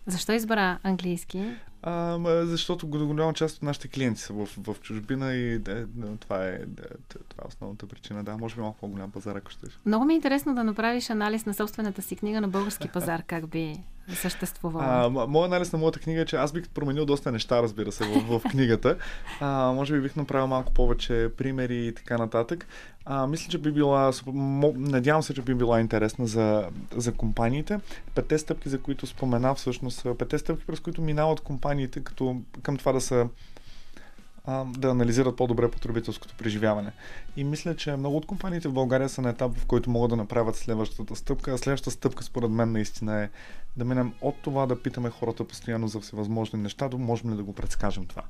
Защо избра английски? А, защото голяма част от нашите клиенти са в, в чужбина и да, това, е, да, това е основната причина. Да, може би малко по-голям пазар, ако ще. Много ми е интересно да направиш анализ на собствената си книга на български пазар, как би съществувала. Моят анализ на моята книга е, че аз бих променил доста неща, разбира се, в, в книгата. А, може би бих направил малко повече примери и така нататък. А, мисля, че би била, надявам се, че би била интересна за, за компаниите. Петте стъпки, за които спомена, всъщност са петте стъпки, през които минават компаниите като, към това да са а, да анализират по-добре потребителското преживяване. И мисля, че много от компаниите в България са на етап, в който могат да направят следващата стъпка. А следващата стъпка, според мен, наистина е да минем от това да питаме хората постоянно за всевъзможни неща, до можем ли да го предскажем това.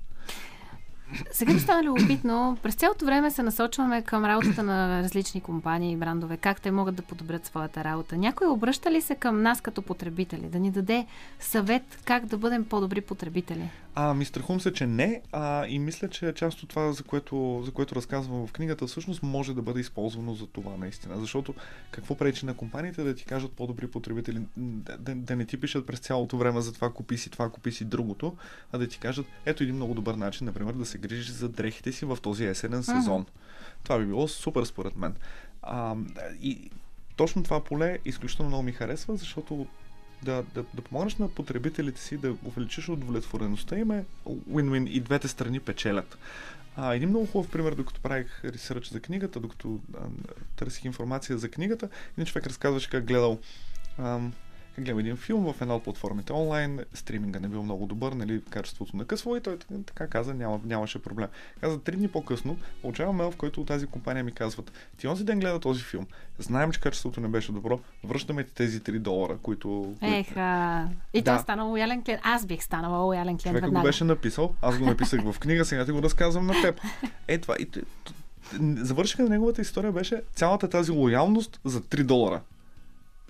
Сега ми стана любопитно. През цялото време се насочваме към работата на различни компании и брандове, как те могат да подобрят своята работа. Някой обръща ли се към нас като потребители, да ни даде съвет как да бъдем по-добри потребители? Ами страхувам се, че не. А, и мисля, че част от това, за което, за което разказвам в книгата, всъщност може да бъде използвано за това наистина. Защото какво пречи на компаниите да ти кажат по-добри потребители, да, да, да не ти пишат през цялото време за това купи си това, купи си другото, а да ти кажат, ето един много добър начин, например, да се грижиш за дрехите си в този есенен сезон. Mm-hmm. Това би било супер според мен. А, и точно това поле изключително много ми харесва, защото да, да, да помогнеш на потребителите си да увеличиш удовлетвореността им е win-win и двете страни печелят. А, един много хубав пример, докато правих ресърч за книгата, докато а, търсих информация за книгата, един човек разказваше как гледал ам, гледам един филм в една от платформите онлайн, стриминга не бил много добър, нали, качеството на късво и той така каза, няма, нямаше проблем. Каза, три дни по-късно получавам мейл, в който от тази компания ми казват, ти онзи ден гледа този филм, знаем, че качеството не беше добро, връщаме ти тези 3 долара, които... Еха, и да. той стана лоялен клиент. Аз бих станала лоялен клиент Човека го беше написал, аз го написах в книга, сега ти го разказвам на теб. Е, това и завършиха на неговата история беше цялата тази лоялност за 3 долара.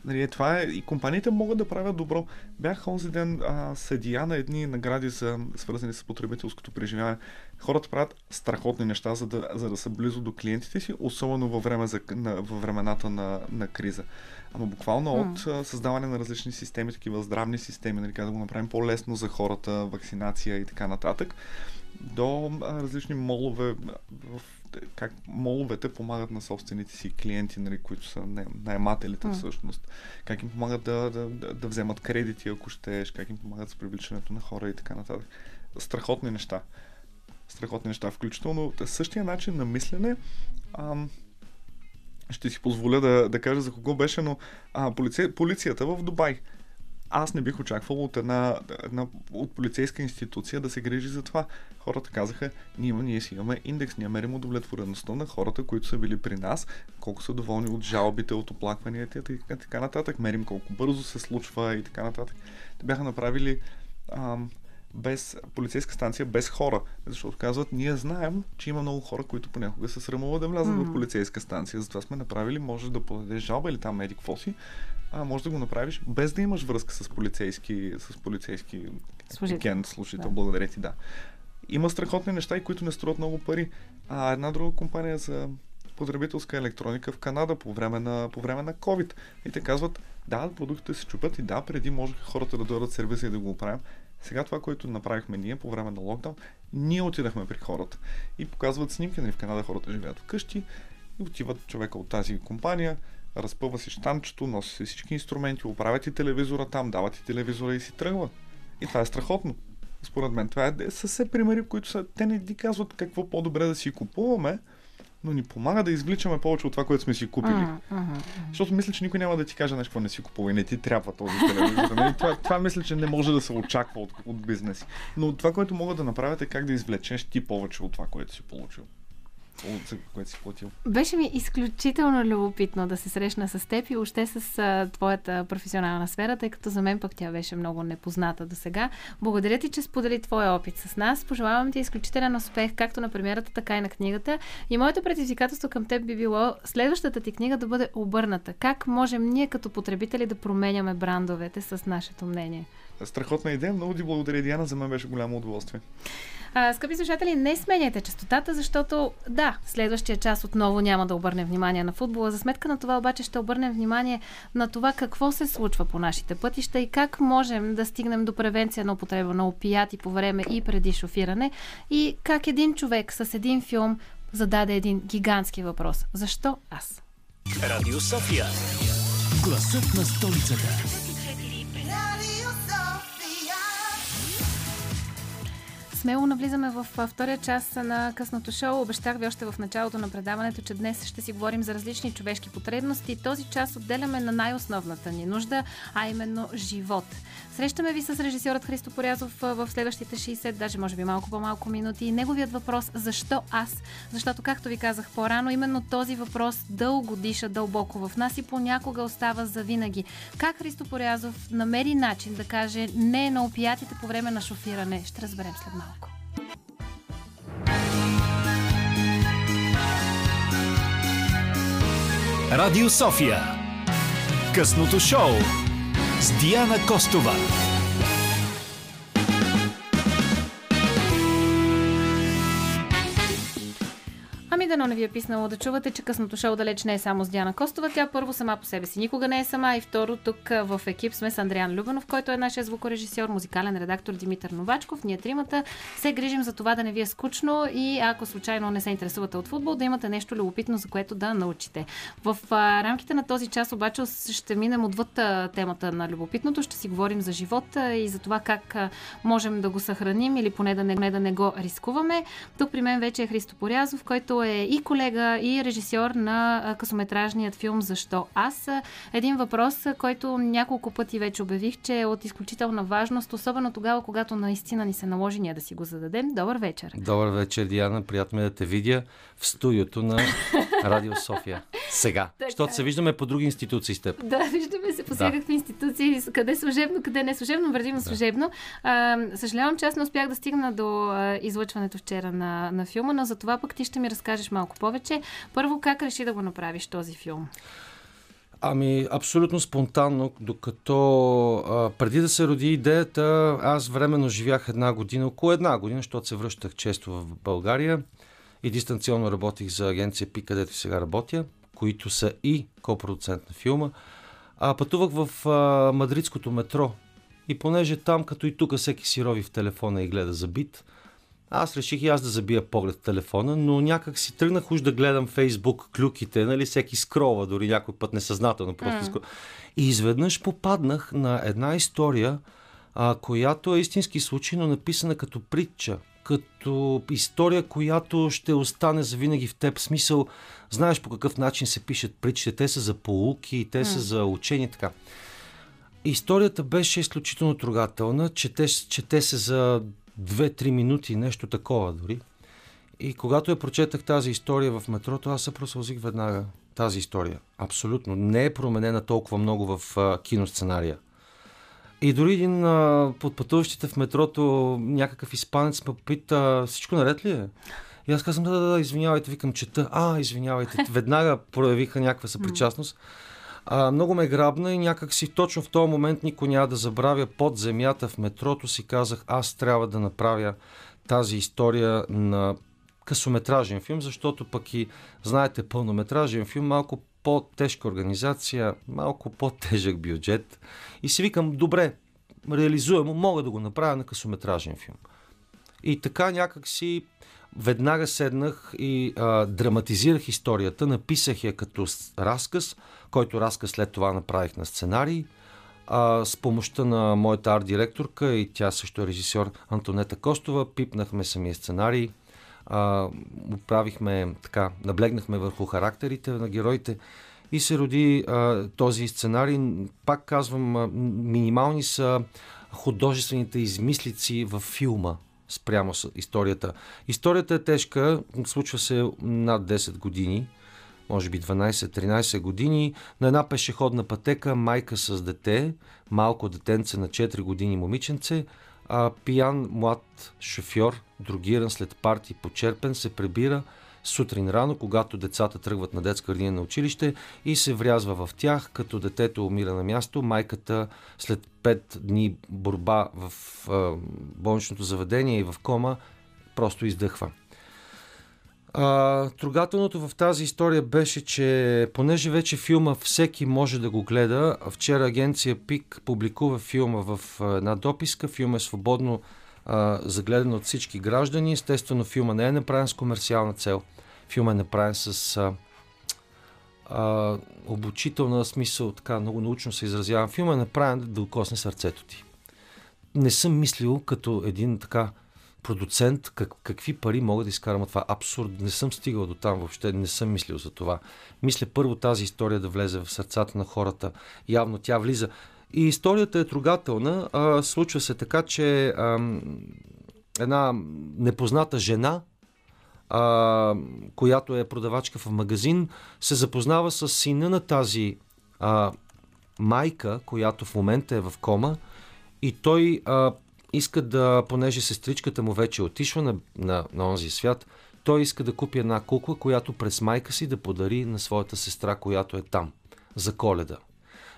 Нали, е, това е, и компаниите могат да правят добро. Бях онзи ден а, съдия на едни награди, за, свързани с потребителското преживяване. Хората правят страхотни неща, за да, за да са близо до клиентите си, особено във, време за, на, във времената на, на криза. Ама буквално mm. от а, създаване на различни системи, такива здравни системи, нали, да го направим по-лесно за хората, вакцинация и така нататък, до а, различни молове в как моловете помагат на собствените си клиенти, нали, които са наемателите mm. всъщност. Как им помагат да, да, да, да вземат кредити, ако щеш, как им помагат с привличането на хора и така нататък. Страхотни неща. Страхотни неща. Включително същия начин на мислене. Ам, ще си позволя да, да кажа за кого беше, но а, полиция, полицията в Дубай аз не бих очаквал от една, една от полицейска институция да се грижи за това. Хората казаха, ние, ние си имаме индекс, ние мерим удовлетвореността на хората, които са били при нас, колко са доволни от жалбите, от оплакванията и така, така нататък. Мерим колко бързо се случва и така нататък. Те бяха направили ам, без полицейска станция, без хора. Защото казват, ние знаем, че има много хора, които понякога се срамуват да влязат mm. в полицейска станция. Затова сме направили, може да подадеш жалба или там медик какво а може да го направиш без да имаш връзка с полицейски, с полицейски служител. служител. Да. Благодаря ти, да. Има страхотни неща, и които не струват много пари. А една друга компания за потребителска електроника в Канада по време на, по време на COVID. И те казват, да, продуктите се чупят и да, преди можеха хората да дойдат сервиса и да го оправим. Сега това, което направихме ние по време на локдаун, ние отидахме при хората и показват снимки, нали в Канада хората живеят вкъщи и отиват човека от тази компания, разпъва си штанчето, носи си всички инструменти, оправя ти телевизора там, дава ти телевизора и си тръгва. И това е страхотно. Според мен това е, са все примери, които са, те не ни казват какво по-добре да си купуваме, но ни помага да извличаме повече от това, което сме си купили. Uh, uh-huh. Защото мисля, че никой няма да ти каже нещо, не си купува и не ти трябва този телевизор. Нали? това, това мисля, че не може да се очаква от, от бизнеси. Но това, което могат да направят е как да извлечеш ти повече от това, което си получил което си платил. Беше ми изключително любопитно да се срещна с теб и още с а, твоята професионална сфера, тъй като за мен пък тя беше много непозната до сега. Благодаря ти, че сподели твоя опит с нас. Пожелавам ти изключителен успех, както на премиерата, така и на книгата. И моето предизвикателство към теб би било следващата ти книга да бъде обърната. Как можем ние като потребители да променяме брандовете с нашето мнение? Страхотна идея. Много ти благодаря, Диана. За мен беше голямо удоволствие. А, скъпи слушатели, не сменяйте частотата, защото да, следващия час отново няма да обърнем внимание на футбола. За сметка на това обаче ще обърнем внимание на това какво се случва по нашите пътища и как можем да стигнем до превенция на употреба на опияти по време и преди шофиране и как един човек с един филм зададе един гигантски въпрос. Защо аз? Радио София. Гласът на столицата. Смело навлизаме в втория час на късното шоу. Обещах ви още в началото на предаването, че днес ще си говорим за различни човешки потребности. Този час отделяме на най-основната ни нужда, а именно живот. Срещаме ви с режисьорът Христо Порязов в следващите 60, даже може би малко по-малко минути. И неговият въпрос защо аз? Защото, както ви казах по-рано, именно този въпрос дълго диша дълбоко в нас и понякога остава за винаги. Как Христо Порязов намери начин да каже не на опиятите по време на шофиране? Ще разберем след малко. Радио София. Късното шоу с Диана Костова. Да, но не ви е писнало да чувате, че късното шоу далеч не е само с Диана Костова. Тя първо сама по себе си никога не е сама и второ тук в екип сме с Андриан Любенов, който е нашия звукорежисьор, музикален редактор Димитър Новачков. Ние тримата се грижим за това да не ви е скучно и ако случайно не се интересувате от футбол, да имате нещо любопитно, за което да научите. В рамките на този час обаче ще минем отвъд темата на любопитното, ще си говорим за живота и за това как можем да го съхраним или поне да не да не го рискуваме. Тук при мен вече е Христо Порязов, който е и колега, и режисьор на късометражният филм Защо аз? Един въпрос, който няколко пъти вече обявих, че е от изключителна важност, особено тогава, когато наистина ни се наложи ние да си го зададем. Добър вечер. Добър вечер, Диана. Приятно е да те видя в студиото на Радио София. Сега. Защото се виждаме по други институции с теб. Да, виждаме се по всякакви да. институции, къде служебно, къде не служебно, вървим да. служебно. А, съжалявам, че аз не успях да стигна до излъчването вчера на, на филма, но за това пък ти ще ми разкажеш малко повече. Първо, как реши да го направиш този филм? Ами, абсолютно спонтанно, докато а, преди да се роди идеята, аз временно живях една година, около една година, защото се връщах често в България и дистанционно работих за агенция ПИ, където сега работя, които са и копродуцент на филма. А пътувах в а, мадридското метро и понеже там, като и тук, всеки си рови в телефона и гледа за бит, аз реших и аз да забия поглед в телефона, но някак си тръгнах уж да гледам Фейсбук клюките, нали, всеки скрова, дори някой път несъзнателно просто mm. скрова. И изведнъж попаднах на една история, а, която е истински случай, но написана като притча, като история, която ще остане завинаги в теб. Смисъл, знаеш по какъв начин се пишат притчите. Те са за полуки, те са за учение, така. Историята беше изключително трогателна, чете, чете се за 2-3 минути, нещо такова дори. И когато я прочетах тази история в метрото, аз се просълзих веднага тази история. Абсолютно. Не е променена толкова много в киносценария. И дори един а, под пътуващите в метрото някакъв испанец ме попита, всичко наред ли е? И аз казвам, да, да, да, извинявайте, викам, чета. А, извинявайте. Веднага проявиха някаква съпричастност. А, много ме грабна и някак си точно в този момент никой няма да забравя под земята в метрото си казах, аз трябва да направя тази история на късометражен филм, защото пък и, знаете, пълнометражен филм, малко по-тежка организация, малко по-тежък бюджет. И си викам, добре, реализуемо, мога да го направя на късометражен филм. И така някак си веднага седнах и а, драматизирах историята, написах я като разказ, който разказ след това направих на сценарий. А, с помощта на моята арт-директорка и тя също е режисьор Антонета Костова, пипнахме самия сценарий, а, оправихме, така, наблегнахме върху характерите на героите и се роди а, този сценарий. Пак казвам, минимални са художествените измислици във филма спрямо с историята. Историята е тежка, случва се над 10 години, може би 12-13 години, на една пешеходна пътека, майка с дете, малко детенце на 4 години момиченце, а пиян млад шофьор, другиран след парти почерпен, се прибира сутрин рано, когато децата тръгват на детска градина на училище и се врязва в тях, като детето умира на място. Майката след 5 дни борба в а, болничното заведение и в кома просто издъхва. А, трогателното в тази история беше, че понеже вече филма всеки може да го гледа, вчера агенция ПИК публикува филма в една дописка. Филм е свободно а, за гледане от всички граждани. Естествено, филма не е направен с комерциална цел. Филма е направен с а, а, обучителна смисъл, така много научно се изразявам. Филма е направен да докосне сърцето ти. Не съм мислил като един така продуцент, как, какви пари мога да изкарам от това. Абсурд. Не съм стигал до там въобще. Не съм мислил за това. Мисля първо тази история да влезе в сърцата на хората. Явно тя влиза. И историята е трогателна. А, случва се така, че а, една непозната жена, а, която е продавачка в магазин, се запознава с сина на тази а, майка, която в момента е в кома, и той а, иска да, понеже сестричката му вече отишла на, на, на онзи свят, той иска да купи една кукла, която през майка си да подари на своята сестра, която е там, за коледа.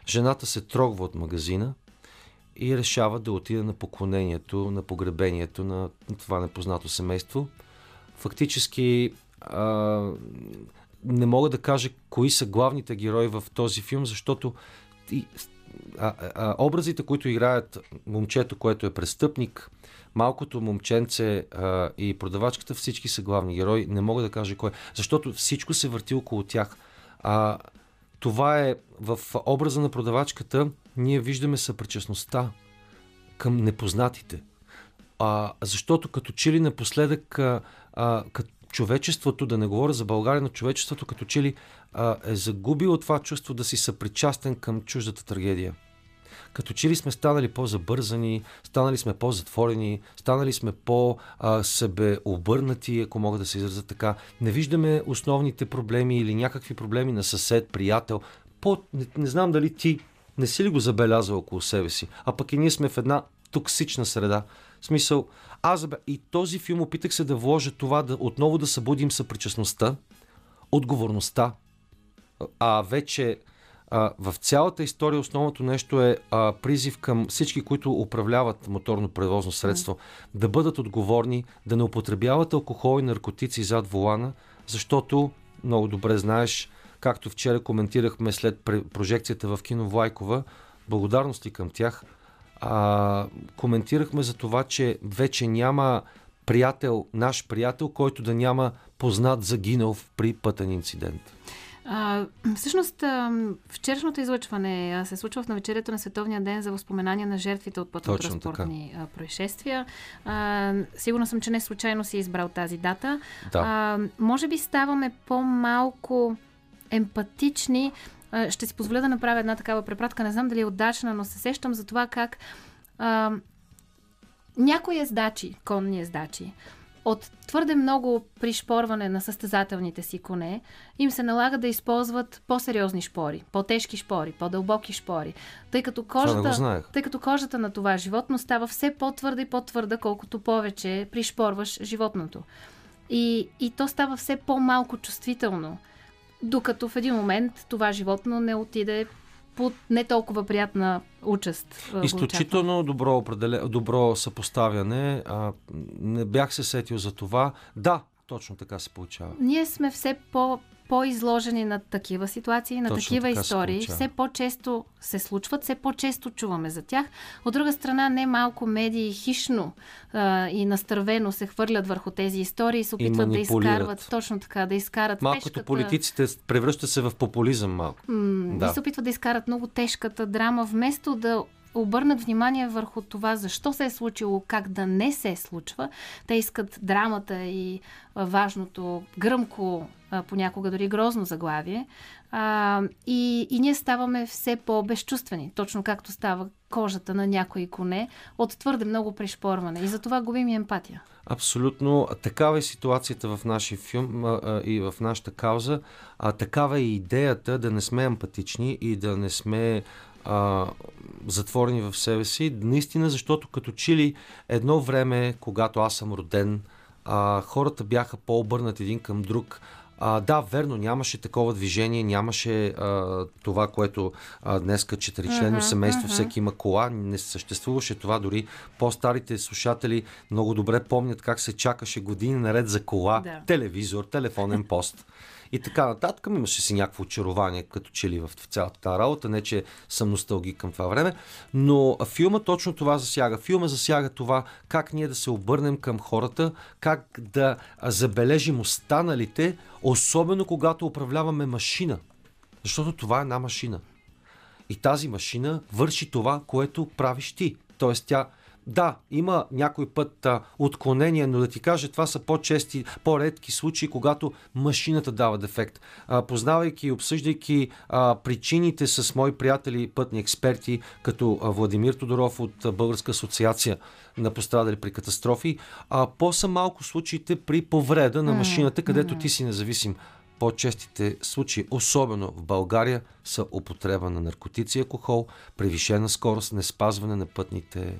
Жената се трогва от магазина и решава да отиде на поклонението, на погребението на това непознато семейство. Фактически а, не мога да кажа кои са главните герои в този филм, защото а, а, образите, които играят момчето, което е престъпник, малкото момченце а, и продавачката, всички са главни герои. Не мога да кажа кой. Защото всичко се върти около тях. А, това е в образа на продавачката, ние виждаме съпричастността към непознатите. А, защото като че ли напоследък а, като човечеството, да не говоря за България, но човечеството като че ли а, е загубило това чувство да си съпричастен към чуждата трагедия. Като че ли сме станали по-забързани, станали сме по-затворени, станали сме по-себеобърнати, ако мога да се изразя така. Не виждаме основните проблеми или някакви проблеми на съсед, приятел. По, не, не знам дали ти не си ли го забелязал около себе си, а пък и ние сме в една токсична среда. В смисъл, аз и този филм опитах се да вложа това, да отново да събудим съпричастността, отговорността, а вече а, в цялата история основното нещо е а, призив към всички, които управляват моторно превозно средство, mm. да бъдат отговорни, да не употребяват алкохол и наркотици зад волана, защото много добре знаеш, както вчера коментирахме след прожекцията в кино Влайкова, благодарности към тях, а, коментирахме за това, че вече няма приятел, наш приятел, който да няма познат загинал при пътен инцидент. А, всъщност, вчерашното излъчване се случва в навечерието на Световния ден за възпоменание на жертвите от пътно-транспортни происшествия. А, сигурно съм, че не случайно си избрал тази дата. Да. А, може би ставаме по-малко емпатични. Ще си позволя да направя една такава препратка. Не знам дали е удачна, но се сещам за това как а, някои ездачи, конни ездачи, от твърде много пришпорване на състезателните си коне, им се налага да използват по-сериозни шпори, по-тежки шпори, по-дълбоки шпори, тъй като кожата, тъй като кожата на това животно става все по-твърда и по-твърда, колкото повече пришпорваш животното. И, и то става все по-малко чувствително, докато в един момент това животно не отиде по не толкова приятна участ. Изключително добро, определе, добро съпоставяне. А, не бях се сетил за това. Да, точно така се получава. Ние сме все по по-изложени на такива ситуации, на Точно такива истории. Все по-често се случват, все по-често чуваме за тях. От друга страна, не малко медии хищно а, и настървено се хвърлят върху тези истории и се опитват да изкарват, точно така, да изкарат Малко тежката... политиците превръщат се в популизъм малко. М- да. И се опитват да изкарат много тежката драма, вместо да обърнат внимание върху това защо се е случило, как да не се случва. Те искат драмата и важното, гръмко, понякога дори грозно заглавие. И, и ние ставаме все по-безчувствени, точно както става кожата на някои коне от твърде много пришпорване. И затова губим и емпатия. Абсолютно. Такава е ситуацията в нашия филм а, а, и в нашата кауза. А такава е идеята да не сме емпатични и да не сме а, затворени в себе си. Наистина, защото като чили едно време, когато аз съм роден, а, хората бяха по-обърнати един към друг. А, да, верно, нямаше такова движение, нямаше а, това, което а, днеска четиричленно uh-huh, семейство, uh-huh. всеки има кола, не съществуваше това. Дори по-старите слушатели много добре помнят как се чакаше години наред за кола, да. телевизор, телефонен пост и така нататък. Имаше си някакво очарование, като че ли в цялата тази работа. Не, че съм носталгик към това време. Но филма точно това засяга. Филма засяга това как ние да се обърнем към хората, как да забележим останалите, особено когато управляваме машина. Защото това е една машина. И тази машина върши това, което правиш ти. Тоест тя да, има някой път а, отклонения, но да ти кажа, това са по-чести, по-редки случаи, когато машината дава дефект. А, познавайки и обсъждайки а, причините с мои приятели, пътни експерти, като а, Владимир Тодоров от Българска асоциация на пострадали при катастрофи, а, по-са малко случаите при повреда на машината, където ти си независим по-честите случаи, особено в България, са употреба на наркотици и алкохол, превишена скорост, не спазване на пътните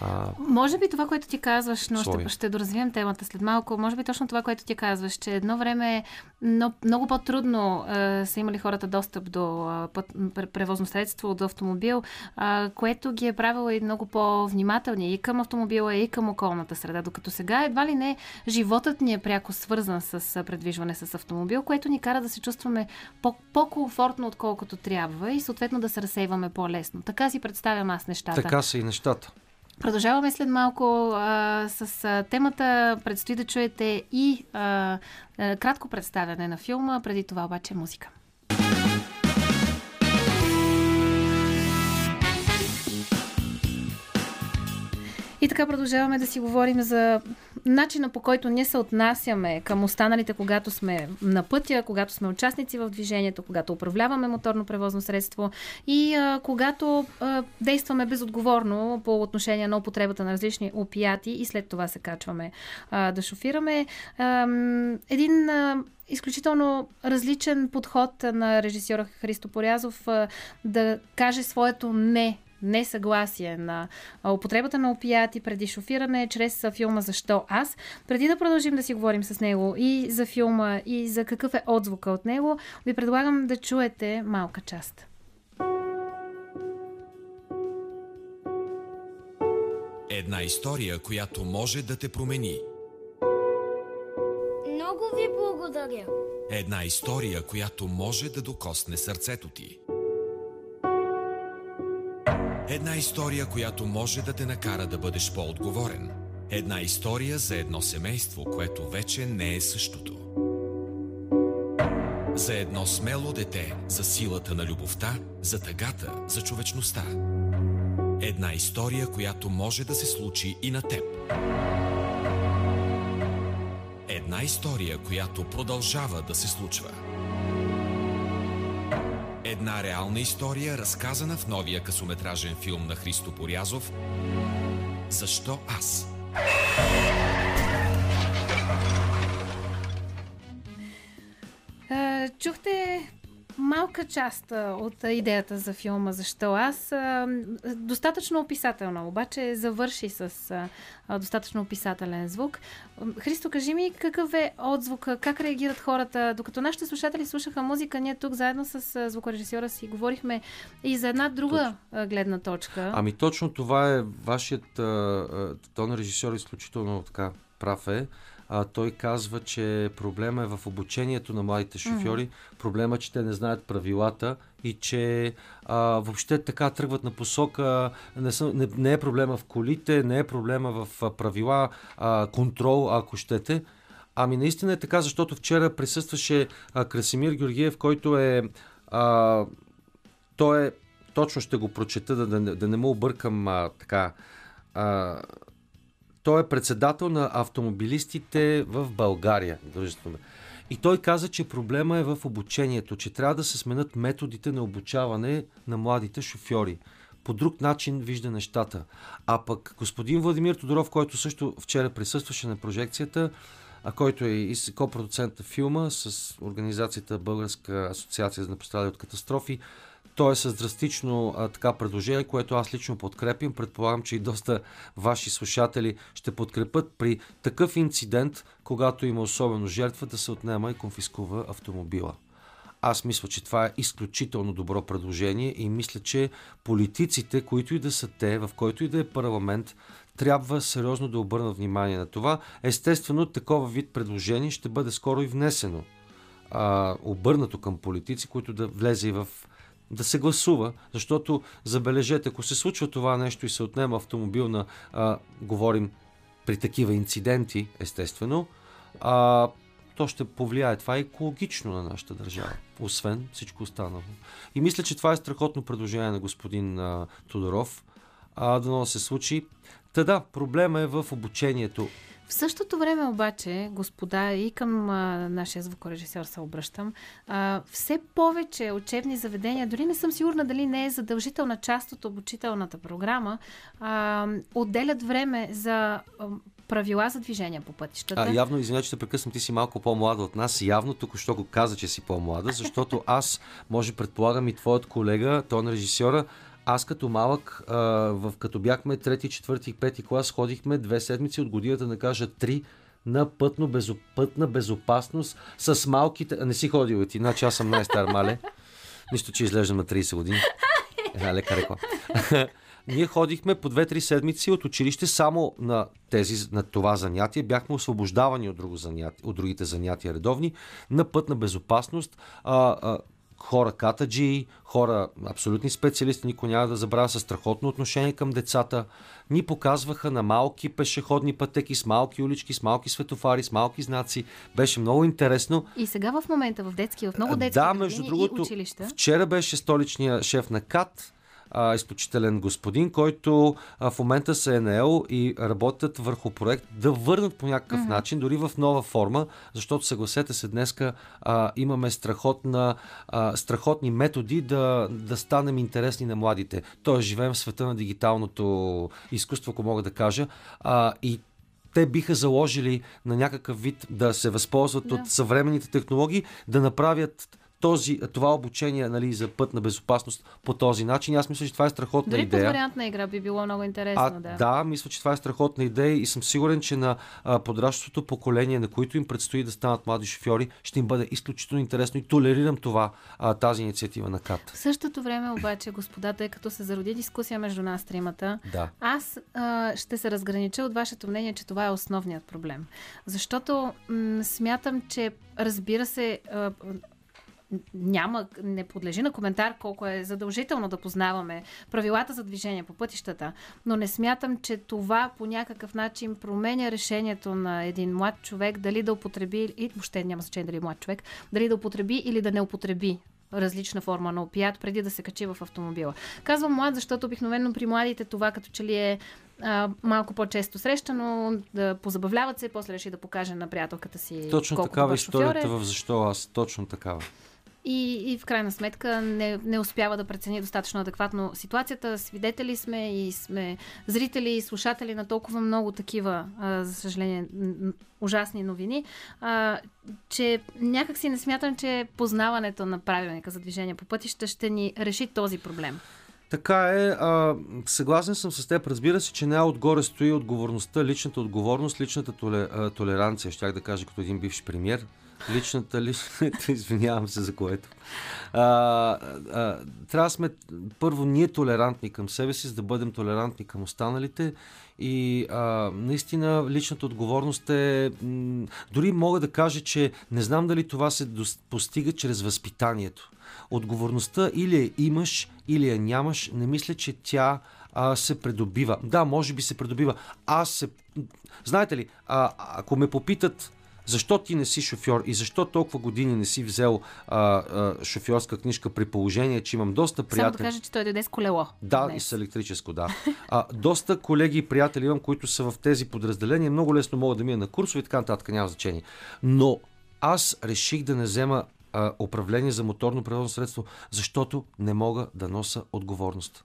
А, Може би това, което ти казваш, но ще, ще доразвием темата след малко, може би точно това, което ти казваш, че едно време но, много по-трудно е, са имали хората достъп до е, път, пр- превозно средство, до автомобил, е, което ги е правило и много по-внимателни и към автомобила, и към околната среда. Докато сега едва ли не животът ни е пряко свързан с предвижване с автомобил, което ни кара да се чувстваме по- по-комфортно, отколкото трябва и съответно да се разсейваме по-лесно. Така си представям аз нещата. така са и нещата. Продължаваме след малко а, с темата. Предстои да чуете и а, кратко представяне на филма, преди това обаче музика. И така продължаваме да си говорим за начина по който ние се отнасяме към останалите, когато сме на пътя, когато сме участници в движението, когато управляваме моторно превозно средство и а, когато а, действаме безотговорно по отношение на употребата на различни опияти и след това се качваме а, да шофираме. Ам, един а, изключително различен подход на режисьора Христо Порязов а, да каже своето не несъгласие на употребата на опияти преди шофиране чрез филма Защо аз. Преди да продължим да си говорим с него и за филма, и за какъв е отзвука от него, ви предлагам да чуете малка част. Една история, която може да те промени. Много ви благодаря. Една история, която може да докосне сърцето ти. Една история, която може да те накара да бъдеш по-отговорен. Една история за едно семейство, което вече не е същото. За едно смело дете, за силата на любовта, за тъгата, за човечността. Една история, която може да се случи и на теб. Една история, която продължава да се случва. Една реална история, разказана в новия късометражен филм на Христо Порязов Защо аз? Малка част от идеята за филма Защо аз. Достатъчно описателна, обаче завърши с достатъчно описателен звук. Христо, кажи ми какъв е отзвука, как реагират хората. Докато нашите слушатели слушаха музика, ние тук заедно с звукорежисьора си говорихме и за една друга а, гледна точка. Ами точно това е вашият тон режисьор изключително така прав е. А, той казва, че проблема е в обучението на младите шофьори, проблема е, че те не знаят правилата и че а, въобще така тръгват на посока, не, са, не, не е проблема в колите, не е проблема в а, правила, а, контрол, ако щете. Ами наистина е така, защото вчера присъстваше а, Красимир Георгиев, който е а, той е, точно ще го прочета, да, да, да не му объркам а, така. А, той е председател на автомобилистите в България. дружеството. И той каза, че проблема е в обучението, че трябва да се сменят методите на обучаване на младите шофьори. По друг начин вижда нещата. А пък господин Владимир Тодоров, който също вчера присъстваше на прожекцията, а който е и копродуцент на филма с организацията Българска асоциация за пострадали от катастрофи, той е с драстично а, така предложение, което аз лично подкрепям. Предполагам, че и доста ваши слушатели ще подкрепят при такъв инцидент, когато има особено жертва, да се отнема и конфискува автомобила. Аз мисля, че това е изключително добро предложение и мисля, че политиците, които и да са те, в който и да е парламент, трябва сериозно да обърнат внимание на това. Естествено, такова вид предложение ще бъде скоро и внесено. А, обърнато към политици, които да влезе и в да се гласува, защото забележете, ако се случва това нещо и се отнема автомобил на, а, говорим при такива инциденти, естествено, а, то ще повлияе това екологично на нашата държава, освен всичко останало. И мисля, че това е страхотно предложение на господин а, Тодоров, а, да се случи. Та да, проблема е в обучението. В същото време обаче, господа, и към а, нашия звукорежисьор се обръщам, а, все повече учебни заведения, дори не съм сигурна дали не е задължителна част от обучителната програма, а, отделят време за а, правила за движение по пътищата. А, явно, извинявай, че те прекъсвам, ти си малко по-млада от нас. Явно тук що го каза, че си по-млада, защото аз, може предполагам и твоят колега, той на режисьора, Аз като малък, а, в, като бяхме трети, четвърти и пети клас, ходихме две седмици от годината, да кажа три, на пътно безопътна безопасност с малките... Не си ходил и ти, значи аз съм най-стар мале. Нищо, че изглеждам на 30 години. Една лека реклама. Ние ходихме по 2-3 седмици от училище само на, тези, на това занятие. Бяхме освобождавани от, друго занятие, от другите занятия редовни на път на безопасност. А, а, хора катаджи, хора абсолютни специалисти, никой няма да забравя със страхотно отношение към децата. Ни показваха на малки пешеходни пътеки, с малки улички, с малки светофари, с малки знаци. Беше много интересно. И сега в момента в детски, в много детски да, между и другото, училища. вчера беше столичния шеф на КАТ, а, изключителен господин, който а, в момента се е наел и работят върху проект да върнат по някакъв mm-hmm. начин, дори в нова форма, защото съгласете се, днеска а, имаме страхотна, а, страхотни методи да, да станем интересни на младите. Тоест, живеем в света на дигиталното изкуство, ако мога да кажа. А, и те биха заложили на някакъв вид да се възползват Да. от съвременните технологии, да направят този, това обучение нали, за път на безопасност по този начин. Аз мисля, че това е страхотна Дори идея. вариантна игра би било много интересно, А, да. да, мисля, че това е страхотна идея и съм сигурен, че на а, подрастващото поколение, на които им предстои да станат млади шофьори, ще им бъде изключително интересно и толерирам това, а, тази инициатива на КАТ. В същото време обаче, господа, тъй като се зароди дискусия между нас тримата, Да. аз а, ще се разгранича от вашето мнение, че това е основният проблем. Защото м- смятам, че разбира се, а, няма, не подлежи на коментар колко е задължително да познаваме правилата за движение по пътищата, но не смятам, че това по някакъв начин променя решението на един млад човек дали да употреби, и въобще няма значение дали е млад човек, дали да употреби или да не употреби различна форма на опият преди да се качи в автомобила. Казвам млад, защото обикновено при младите това като че ли е а, малко по-често срещано, да позабавляват се, после реши да покаже на приятелката си Точно колко такава добър историята шофьор е. в защо аз. Точно такава. И, и в крайна сметка не, не успява да прецени достатъчно адекватно ситуацията. Свидетели сме и сме зрители и слушатели на толкова много такива, а, за съжаление, ужасни новини, а, че някак си не смятам, че познаването на правилника за движение по пътища ще ни реши този проблем. Така е. А, съгласен съм с теб. Разбира се, че най-отгоре стои отговорността, личната отговорност, личната толеранция, щях да кажа като един бивш премьер. Личната, личната, извинявам се за което. А, а, трябва да сме първо ние толерантни към себе си, за да бъдем толерантни към останалите. И а, наистина личната отговорност е. Дори мога да кажа, че не знам дали това се постига чрез възпитанието. Отговорността или я имаш, или я нямаш. Не мисля, че тя а, се придобива. Да, може би се придобива. Аз се. Знаете ли, а, ако ме попитат защо ти не си шофьор и защо толкова години не си взел а, а, шофьорска книжка при положение, че имам доста Само да приятели. кажа, че той дойде с колело. Да, днес. и с електрическо, да. А, доста колеги и приятели имам, които са в тези подразделения. Много лесно могат да мина на курсове и така нататък, няма значение. Но аз реших да не взема а, управление за моторно превозно средство, защото не мога да нося отговорност.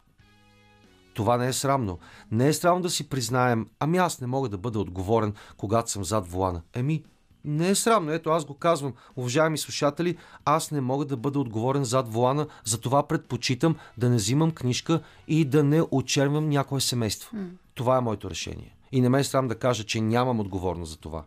Това не е срамно. Не е срамно да си признаем, ами аз не мога да бъда отговорен, когато съм зад волана. Еми, не е срамно. Ето аз го казвам, уважаеми слушатели, аз не мога да бъда отговорен зад волана, затова предпочитам да не взимам книжка и да не очервам някое семейство. Това е моето решение. И не ме е срам да кажа, че нямам отговорност за това.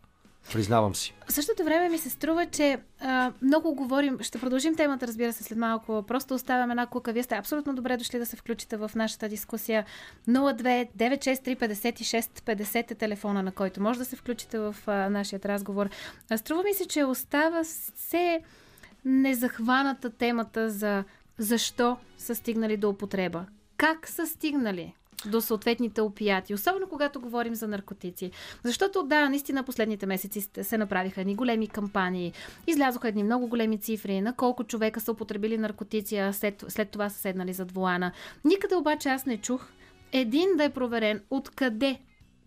Признавам си. В същото време ми се струва, че а, много говорим, ще продължим темата, разбира се, след малко. Просто оставям една кука. Вие сте абсолютно добре дошли да се включите в нашата дискусия. 02 963 56 50 е телефона, на който може да се включите в а, нашия разговор. А, струва ми се, че остава все незахваната темата за защо са стигнали до употреба. Как са стигнали? До съответните опияти, особено когато говорим за наркотици. Защото да, наистина последните месеци се направиха едни големи кампании, излязоха едни много големи цифри на колко човека са употребили наркотици, а след, след това са седнали зад вулана. Никъде обаче аз не чух един да е проверен откъде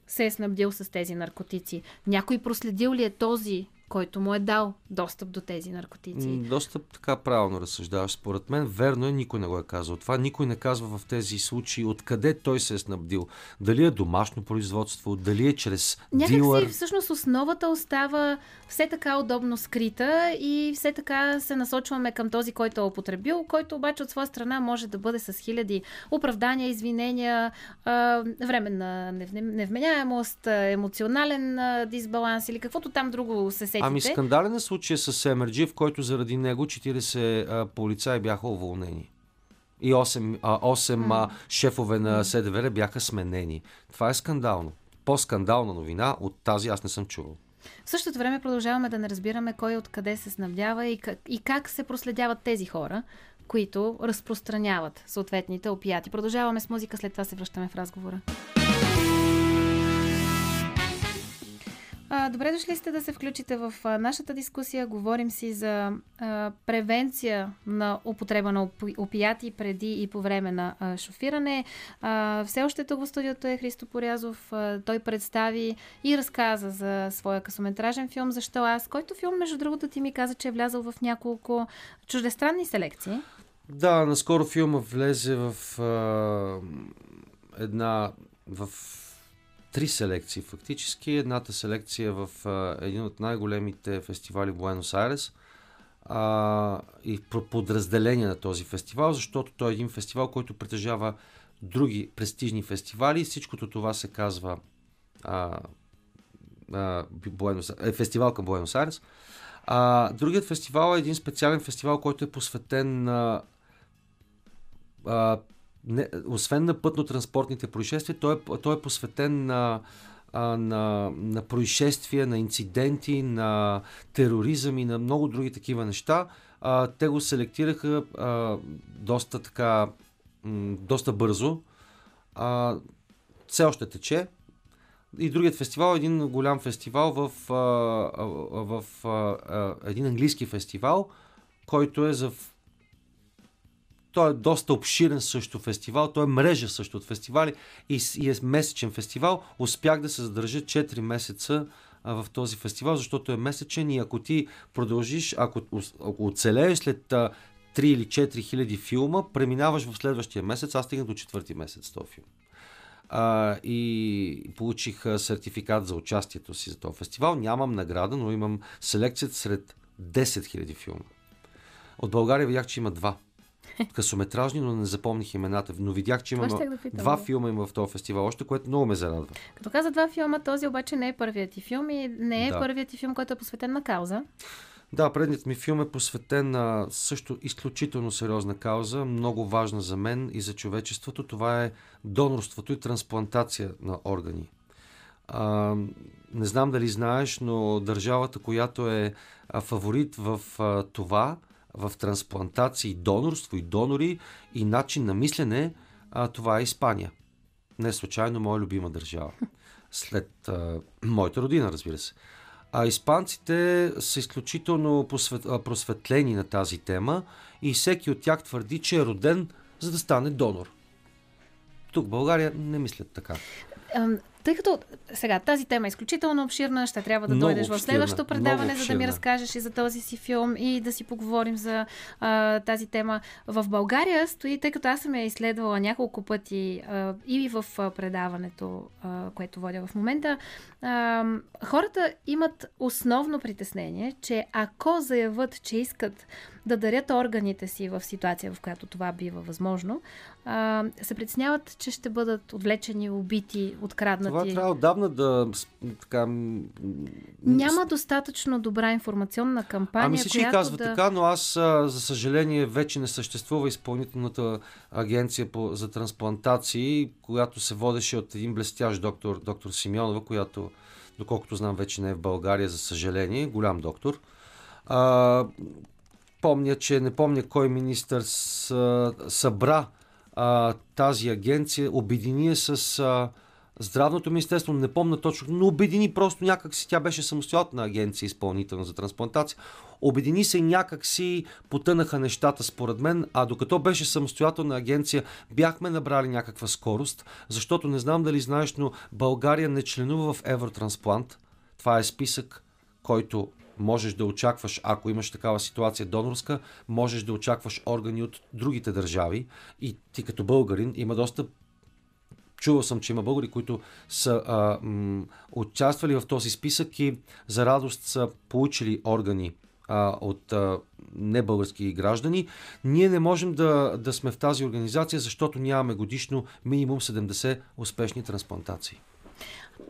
се е снабдил с тези наркотици. Някой проследил ли е този който му е дал достъп до тези наркотици. М, Доста така правилно разсъждаваш. Според мен, верно е, никой не го е казал. Това никой не казва в тези случаи откъде той се е снабдил. Дали е домашно производство, дали е чрез Някак дилър. си всъщност основата остава все така удобно скрита и все така се насочваме към този, който е употребил, който обаче от своя страна може да бъде с хиляди оправдания, извинения, временна невменяемост, емоционален дисбаланс или каквото там друго се сетите. Ами скандален е случая с Семерджи, в който заради него 40 а, полицаи бяха уволнени. И 8, а, 8 а, шефове на СДВР бяха сменени. Това е скандално. По-скандална новина от тази аз не съм чувал. В същото време продължаваме да не разбираме кой откъде се снабдява и как, и как се проследяват тези хора, които разпространяват съответните опияти. Продължаваме с музика, след това се връщаме в разговора. Добре дошли сте да се включите в нашата дискусия. Говорим си за превенция на употреба на опи- опияти преди и по време на шофиране. Все още тук в студиото е Христо Порязов. Той представи и разказа за своя късометражен филм Защо аз, който филм, между другото, ти ми каза, че е влязъл в няколко чуждестранни селекции. Да, наскоро филма влезе в една в три селекции фактически. Едната селекция в а, един от най-големите фестивали в Буенос Айрес а, и подразделение на този фестивал, защото той е един фестивал, който притежава други престижни фестивали. Всичкото това се казва а, а, Буенос, е, фестивал към Буенос Айрес. А, другият фестивал е един специален фестивал, който е посветен на а, не, освен на пътно-транспортните происшествия, той е, той е посветен на, на, на происшествия, на инциденти, на тероризъм и на много други такива неща. А, те го селектираха а, доста така, м, доста бързо. А, все още тече. И другият фестивал е един голям фестивал в, а, в а, един английски фестивал, който е за той е доста обширен също фестивал, той е мрежа също от фестивали и, и е месечен фестивал. Успях да се задържа 4 месеца а, в този фестивал, защото е месечен и ако ти продължиш, ако, ако оцелееш след а, 3 или 4 хиляди филма, преминаваш в следващия месец. Аз стигнах до четвърти месец този филм. А, и получих а, сертификат за участието си за този фестивал. Нямам награда, но имам селекцията сред 10 000 филма. От България видях, че има два късометражни, но не запомних имената. Но видях, че има Това щях да питам, два филма има в този фестивал, още което много ме зарадва. Като каза два филма, този обаче не е първият ти филм и не е Да. първият ти филм, който е посветен на кауза. Да, предният ми филм е посветен на също изключително сериозна кауза, много важна за мен и за човечеството. Това е донорството и трансплантация на органи. А, не знам дали знаеш, но държавата, която е фаворит в а, това, в трансплантации, донорство и донори и начин на мислене, а, това е Испания. Не случайно моя любима държава. След а, моята родина, разбира се. А испанците са изключително посвет, а, просветлени на тази тема и всеки от тях твърди, че е роден за да стане донор. Тук в България не мислят така. Тъй като сега тази тема е изключително обширна, ще трябва да Много дойдеш в обширна, следващото предаване, за да ми разкажеш и за този си филм и да си поговорим за а, тази тема. В България стои, тъй като аз съм я изследвала няколко пъти а, и в предаването, а, което водя в момента, а, хората имат основно притеснение, че ако заявят, че искат да дарят органите си в ситуация, в която това бива възможно, а, се притесняват, че ще бъдат отвлечени, убити, откраднати. Това трябва отдавна да така... Няма достатъчно добра информационна кампания, Ами всички която казват да... така, но аз, за съжаление, вече не съществува изпълнителната агенция по, за трансплантации, която се водеше от един блестящ доктор, доктор Симеонова, която, доколкото знам, вече не е в България, за съжаление, голям доктор. А, помня, че не помня кой министър събра тази агенция, обедини с а, Здравното министерство, не помня точно, но обедини просто някак си, тя беше самостоятелна агенция изпълнителна за трансплантация. Обедини се и някак си потънаха нещата според мен, а докато беше самостоятелна агенция, бяхме набрали някаква скорост, защото не знам дали знаеш, но България не членува в Евротрансплант. Това е списък, който можеш да очакваш, ако имаш такава ситуация донорска, можеш да очакваш органи от другите държави и ти като българин има доста Чувал съм, че има българи, които са а, м, участвали в този списък и за радост са получили органи а, от а, небългарски граждани. Ние не можем да, да сме в тази организация, защото нямаме годишно минимум 70 успешни трансплантации.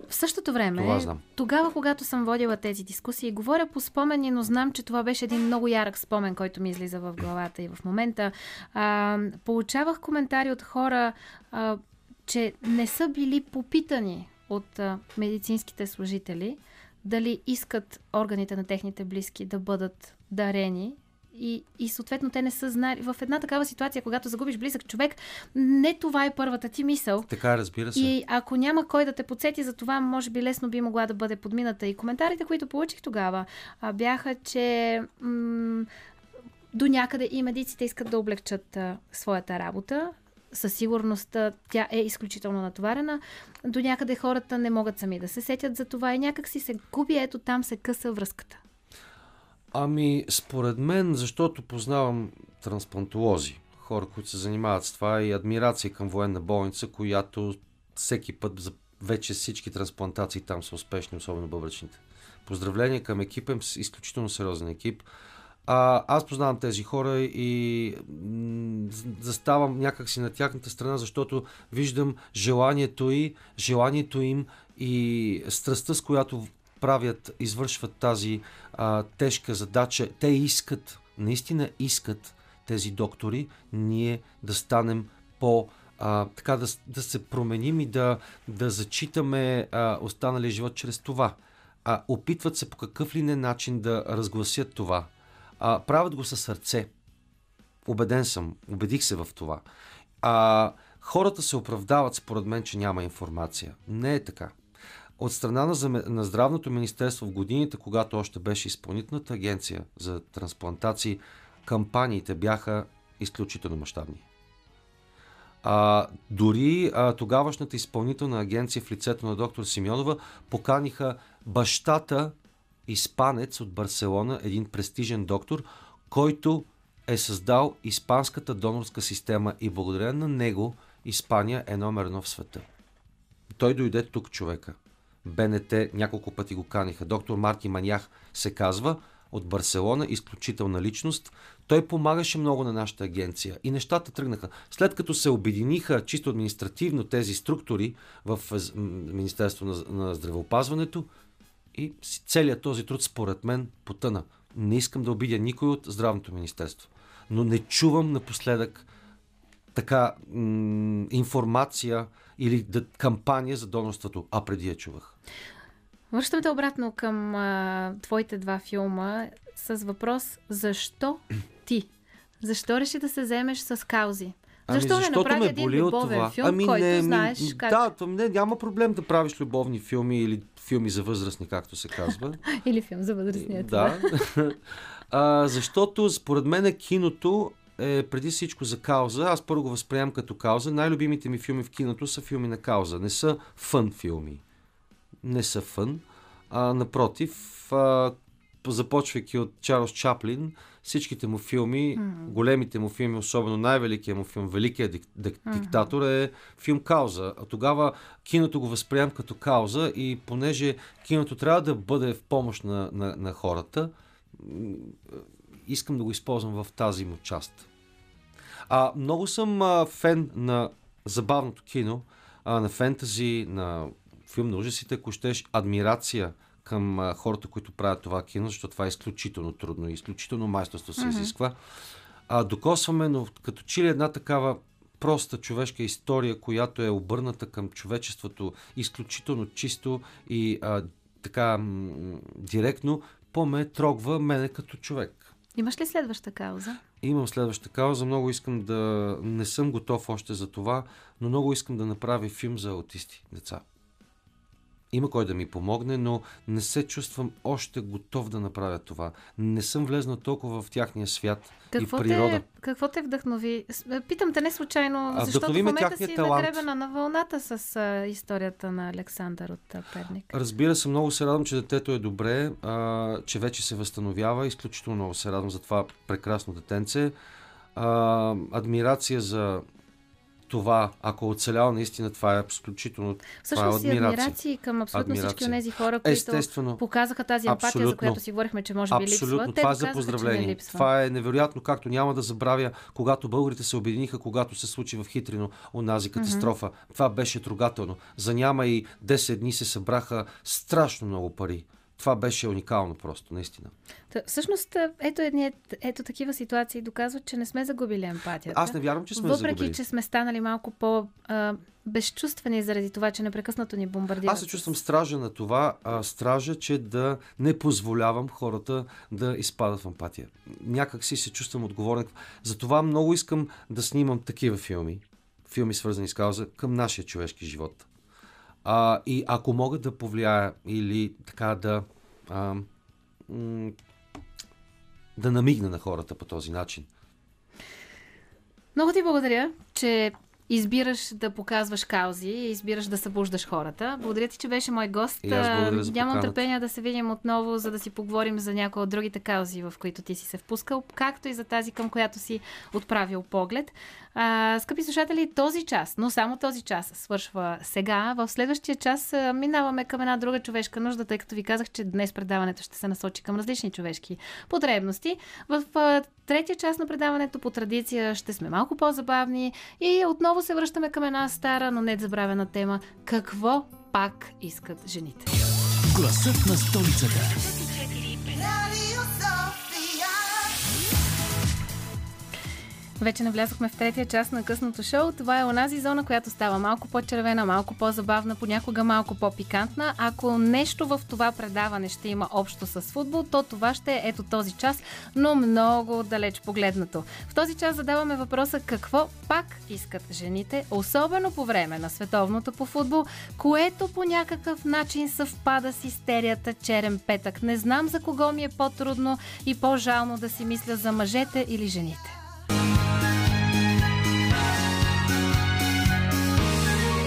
В същото време, тогава, когато съм водила тези дискусии, говоря по спомени, но знам, че това беше един много ярък спомен, който ми излиза в главата и в момента. А, получавах коментари от хора, а, че не са били попитани от а, медицинските служители дали искат органите на техните близки да бъдат дарени и, и съответно те не са знали. В една такава ситуация, когато загубиш близък човек, не това е първата ти мисъл. Така, разбира се. И ако няма кой да те подсети за това, може би лесно би могла да бъде подмината. И коментарите, които получих тогава, бяха, че м- до някъде и медиците искат да облегчат а, своята работа. Със сигурност тя е изключително натоварена. До някъде хората не могат сами да се сетят за това и някак си се губи, ето там се къса връзката. Ами, според мен, защото познавам трансплантолози, хора, които се занимават с това и адмирация към военна болница, която всеки път за вече всички трансплантации там са успешни, особено бъбречните. Поздравления към екипа им, изключително сериозен екип. А, аз познавам тези хора и заставам някакси на тяхната страна, защото виждам желанието и желанието им и страстта, с която правят, извършват тази а, тежка задача. Те искат, наистина искат тези доктори, ние да станем по а, така да, да се променим и да, да зачитаме а, останалия живот чрез това. А, опитват се по какъв ли не начин да разгласят това. А, правят го със сърце. Убеден съм, убедих се в това. А, хората се оправдават, според мен, че няма информация. Не е така. От страна на, на Здравното министерство в годините, когато още беше изпълнителната агенция за трансплантации, кампаниите бяха изключително мащабни. А, дори а, тогавашната изпълнителна агенция в лицето на доктор Симеонова поканиха бащата испанец от Барселона, един престижен доктор, който е създал испанската донорска система и благодарение на него Испания е номер едно в света. Той дойде тук човека. БНТ няколко пъти го каниха. Доктор Марти Манях се казва от Барселона, изключителна личност. Той помагаше много на нашата агенция и нещата тръгнаха. След като се обединиха чисто административно тези структури в Министерство на, на здравеопазването и целият този труд според мен потъна. Не искам да обидя никой от Здравното министерство, но не чувам напоследък така м- информация или да, кампания за донорството, а преди я чувах. Връщам те обратно към а, твоите два филма с въпрос защо ти? Защо реши да се вземеш с каузи? Защо не Ами, направи ме един любовен това. филм, ами, който не, ми- знаеш как... Да, то не, няма проблем да правиш любовни филми или филми за възрастни, както се казва. Или филм за възрастния да. а, защото според мен киното е преди всичко за кауза. Аз първо го възприемам като кауза. Най-любимите ми филми в киното са филми на кауза. Не са фън филми. Не са фън. А, напротив, а, започвайки от Чарлз Чаплин, всичките му филми, mm. големите му филми, особено най-великият му филм, Великият дик, дик, диктатор е филм Кауза. А тогава киното го възприемам като кауза и понеже киното трябва да бъде в помощ на, на, на хората, искам да го използвам в тази му част. А, много съм а, фен на забавното кино, а, на фентази, на филм на ужасите, ако щеш, адмирация към а, хората, които правят това кино, защото това е изключително трудно и изключително майсторство се изисква. А, докосваме, но като че ли една такава проста човешка история, която е обърната към човечеството изключително чисто и а, така м- директно, по-ме трогва мене като човек. Имаш ли следваща кауза? Имам следваща кауза. Много искам да... Не съм готов още за това, но много искам да направя филм за аутисти, деца. Има кой да ми помогне, но не се чувствам още готов да направя това. Не съм влезнал толкова в тяхния свят Какво и природа. те, какво те вдъхнови? С- Питам те не случайно, А, защото в момента си талант. нагребена на вълната с а, историята на Александър от а, Перник. Разбира се, много се радвам, че детето е добре, а, че вече се възстановява. Изключително много се радвам за това прекрасно детенце. А, адмирация за това, ако е оцелял, наистина това е изключително. Всъщност това е адмирация. адмирации към абсолютно всички Адмирация. от тези хора, които Естествено. показаха тази емпатия, за която си говорихме, че може би Абсолютно. липсва. Те Това е за поздравление. Това е невероятно, както няма да забравя, когато българите се обединиха, когато се случи в Хитрино онази катастрофа. Това беше трогателно. За няма и 10 дни се събраха страшно много пари. Това беше уникално просто, наистина. Та, всъщност, ето, едни, ето такива ситуации доказват, че не сме загубили емпатията. Аз не вярвам, че сме Въпреки, загубили. че сме станали малко по а, безчувствени заради това, че непрекъснато ни бомбардират. Аз се чувствам стража на това, а, стража, че да не позволявам хората да изпадат в емпатия. Някак си се чувствам отговорен. Затова много искам да снимам такива филми, филми свързани с кауза, към нашия човешки живот. А, и ако мога да повлияя или така да а, м- да намигна на хората по този начин. Много ти благодаря, че избираш да показваш каузи избираш да събуждаш хората. Благодаря ти, че беше мой гост. И аз Нямам търпение да се видим отново, за да си поговорим за някои от другите каузи, в които ти си се впускал, както и за тази, към която си отправил поглед. А, скъпи слушатели, този час, но само този час свършва сега. В следващия час минаваме към една друга човешка нужда, тъй като ви казах, че днес предаването ще се насочи към различни човешки потребности. В третия част на предаването по традиция ще сме малко по-забавни и отново се връщаме към една стара, но не забравена тема. Какво пак искат жените? Гласът на столицата. Вече навлязохме в третия част на късното шоу. Това е онази зона, която става малко по-червена, малко по-забавна, понякога малко по-пикантна. Ако нещо в това предаване ще има общо с футбол, то това ще е ето този час, но много далеч погледнато. В този час задаваме въпроса какво пак искат жените, особено по време на световното по футбол, което по някакъв начин съвпада с истерията черен петък. Не знам за кого ми е по-трудно и по-жално да си мисля за мъжете или жените.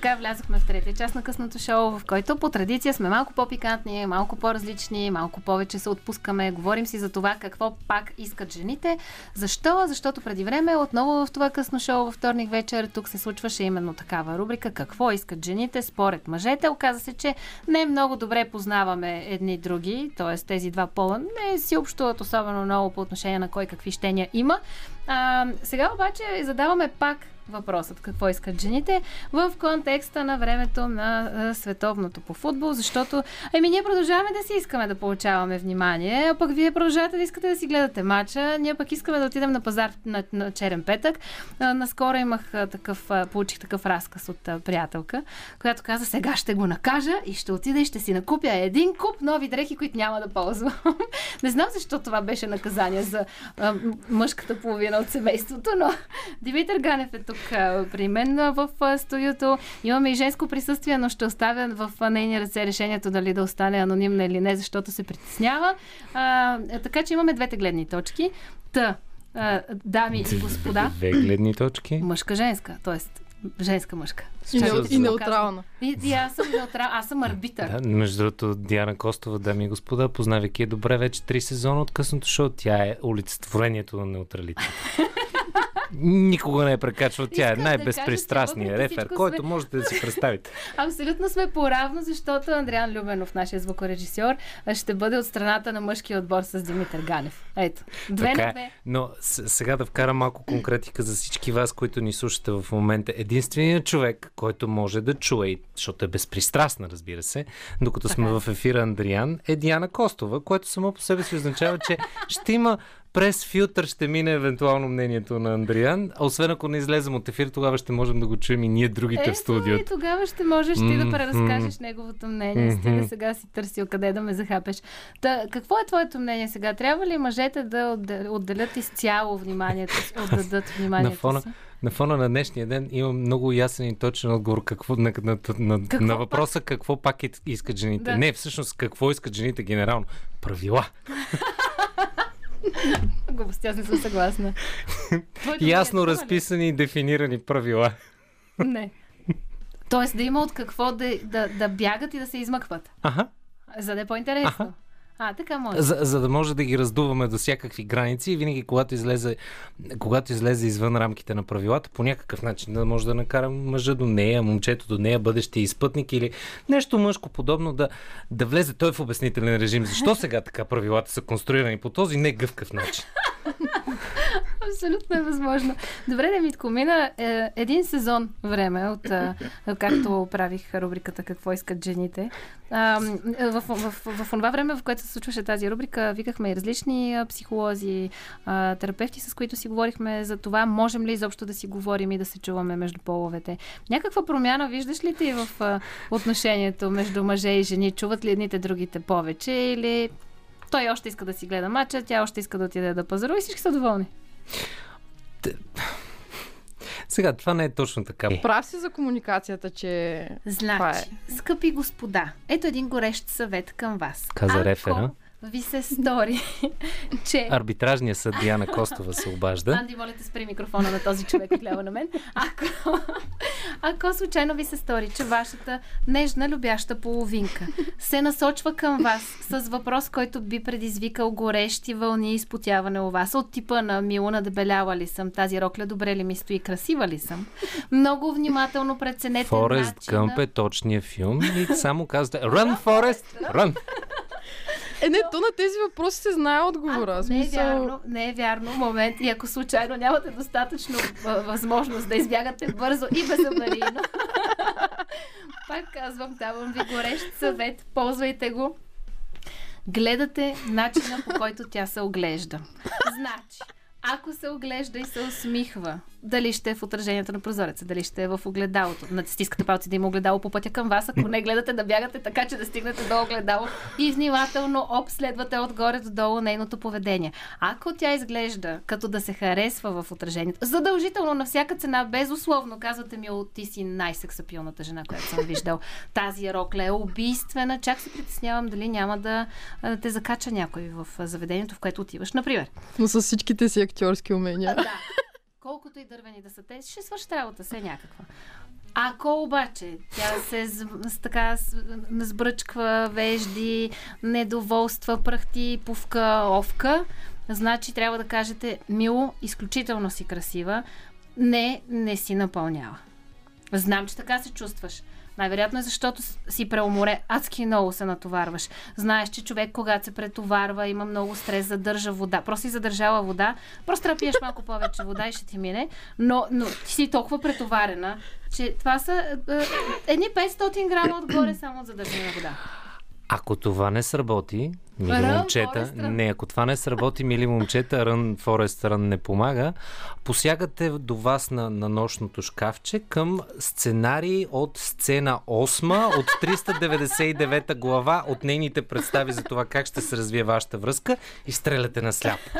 Така влязохме в третия част на късното шоу, в който по традиция сме малко по-пикантни, малко по-различни, малко повече се отпускаме. Говорим си за това какво пак искат жените. Защо? Защото преди време отново в това късно шоу във вторник вечер тук се случваше именно такава рубрика Какво искат жените според мъжете. Оказа се, че не много добре познаваме едни други, т.е. тези два пола не си общуват особено много по отношение на кой какви щения има. А, сега обаче задаваме пак въпросът какво искат жените в контекста на времето на световното по футбол, защото еми ние продължаваме да си искаме да получаваме внимание, а пък вие продължавате да искате да си гледате матча, ние пък искаме да отидем на пазар на, на черен петък. Наскоро имах такъв, получих такъв разказ от приятелка, която каза сега ще го накажа и ще отида и ще си накупя един куп нови дрехи, които няма да ползвам. Не знам защо това беше наказание за мъжката половина от семейството, но Димитър Ганев е тук при мен в а, студиото. Имаме и женско присъствие, но ще оставя в а, нейни ръце решението дали да остане анонимна или не, защото се притеснява. А, така че имаме двете гледни точки. Та, а, дами и господа, Две гледни точки. мъжка-женска, т.е. женска-мъжка. И, да и неутрална. И, и аз съм неутрална, аз съм арбитър. Да, между другото, Диана Костова, дами и господа, познавайки я добре вече три сезона от късното шоу, тя е олицетворението на неутралитет. Никога не е прекачвал. Тя е да най-безпристрастният въпреки рефер, който сме- можете да си представите. Абсолютно сме по-равно, защото Андриан Любенов, нашия звукорежисьор, ще бъде от страната на мъжкия отбор с Димитър Ганев. Ето, две Така на е. две. Но сега да вкара малко конкретика за всички вас, които ни слушате в момента. Единственият човек, който може да чуе, защото е безпристрастна, разбира се, докато сме Така е. в ефира Андриан, е Диана Костова, което само по себе си означава, че ще има през филтър ще мине евентуално мнението на Андриан. А освен ако не излезем от ефир, тогава ще можем да го чуем и ние другите в Ето и студиото. тогава ще можеш ти да преразкажеш неговото мнение. Стига сега си търсил къде да ме захапеш. Та, какво е твоето мнение сега? Трябва ли мъжете да отде- отделят изцяло вниманието си, отдадат На вниманието фона, си? на фона на днешния ден имам много ясен и точен отговор какво, на, на, на, Какво на въпроса какво пак искат жените. Да. Не, всъщност какво искат жените генерално. Правила. Глупости, аз не съм съгласна. Твоето Ясно мнение, разписани и дефинирани правила. Не. Тоест да има от какво да, да, да бягат и да се измъкват. Аха. За да е по-интересно. Аха. А, така може. За, за да може да ги раздуваме до всякакви граници и винаги, когато излезе, когато излезе извън рамките на правилата, по някакъв начин да може да накарам мъжа до нея, момчето до нея, бъдещия изпътник или нещо мъжко подобно да, да влезе той в обяснителен режим. Защо сега така правилата са конструирани по този негъвкав начин? Абсолютно е възможно. Добре, да Митко, мина е, един сезон време от а, както правих рубриката Какво искат жените. А, в, в, в, в, в това време, в което се случваше тази рубрика, викахме и различни а, психолози, а, терапевти, с които си говорихме за това, можем ли изобщо да си говорим и да се чуваме между половете. Някаква промяна виждаш ли ти в а, отношението между мъже и жени? Чуват ли едните другите повече или той още иска да си гледа мача, тя още иска да отиде да пазарува и всички са доволни? Сега, това не е точно така. Прав си за комуникацията, че Значи, е. скъпи господа, ето един горещ съвет към вас. Каза Ако рефера. Ви се стори, че... Арбитражният съд Диана Костова се обажда. Анди, моля те, спри микрофона на този човек отляво на мен. Ако, ако случайно ви се стори, че вашата нежна, любяща половинка се насочва към вас с въпрос, който би предизвикал горещи вълни и изпотяване у вас, от типа на Мило, надебеляла ли съм, тази рокля добре ли ми стои, красива ли съм, много внимателно преценете Форест начина... Гъмп е точния филм и само казвате Run, Forest, run! Е, не, то на тези въпроси се знае отговора. А, не е вярно, не е вярно. Момент, и ако случайно нямате достатъчно възможност да избягате бързо и безаварийно, пак казвам, давам ви горещ съвет, ползвайте го. Гледате начина по който тя се оглежда. Значи, ако се оглежда и се усмихва, дали ще е в отражението на прозореца, дали ще е в огледалото, натискате палци да има огледало по пътя към вас, ако не гледате да бягате така, че да стигнете до огледало и внимателно обследвате отгоре до долу нейното поведение. Ако тя изглежда като да се харесва в отражението, задължително на всяка цена, безусловно, казвате ми, «О, ти си най-сексапилната жена, която съм виждал. Тази рокля е убийствена. Чак се притеснявам дали няма да те закача някой в заведението, в което отиваш. Например, Но с всичките си актьорски умения. да. Колкото и дървени да са те, ще свършат работа, се някаква. Ако обаче тя се с, с, така с, сбръчква вежди, недоволства, пръхти, пувка, овка, значи трябва да кажете, мило, изключително си красива, не, не си напълнява. Знам, че така се чувстваш. Най-вероятно е защото си преуморе. Адски много се натоварваш. Знаеш, че човек, когато се претоварва, има много стрес, задържа вода. Просто си задържала вода. Просто трябва пиеш малко повече вода и ще ти мине. Но, но ти си толкова претоварена, че това са е, едни 500 грама отгоре само от задържане на вода. Ако това не сработи, мили момчета, run. не, ако това не сработи, мили момчета, Run, Forest Run не помага, посягате до вас на, на нощното шкафче към сценарий от сцена 8 от 399 глава от нейните представи за това как ще се развие вашата връзка и стреляте на сляпо.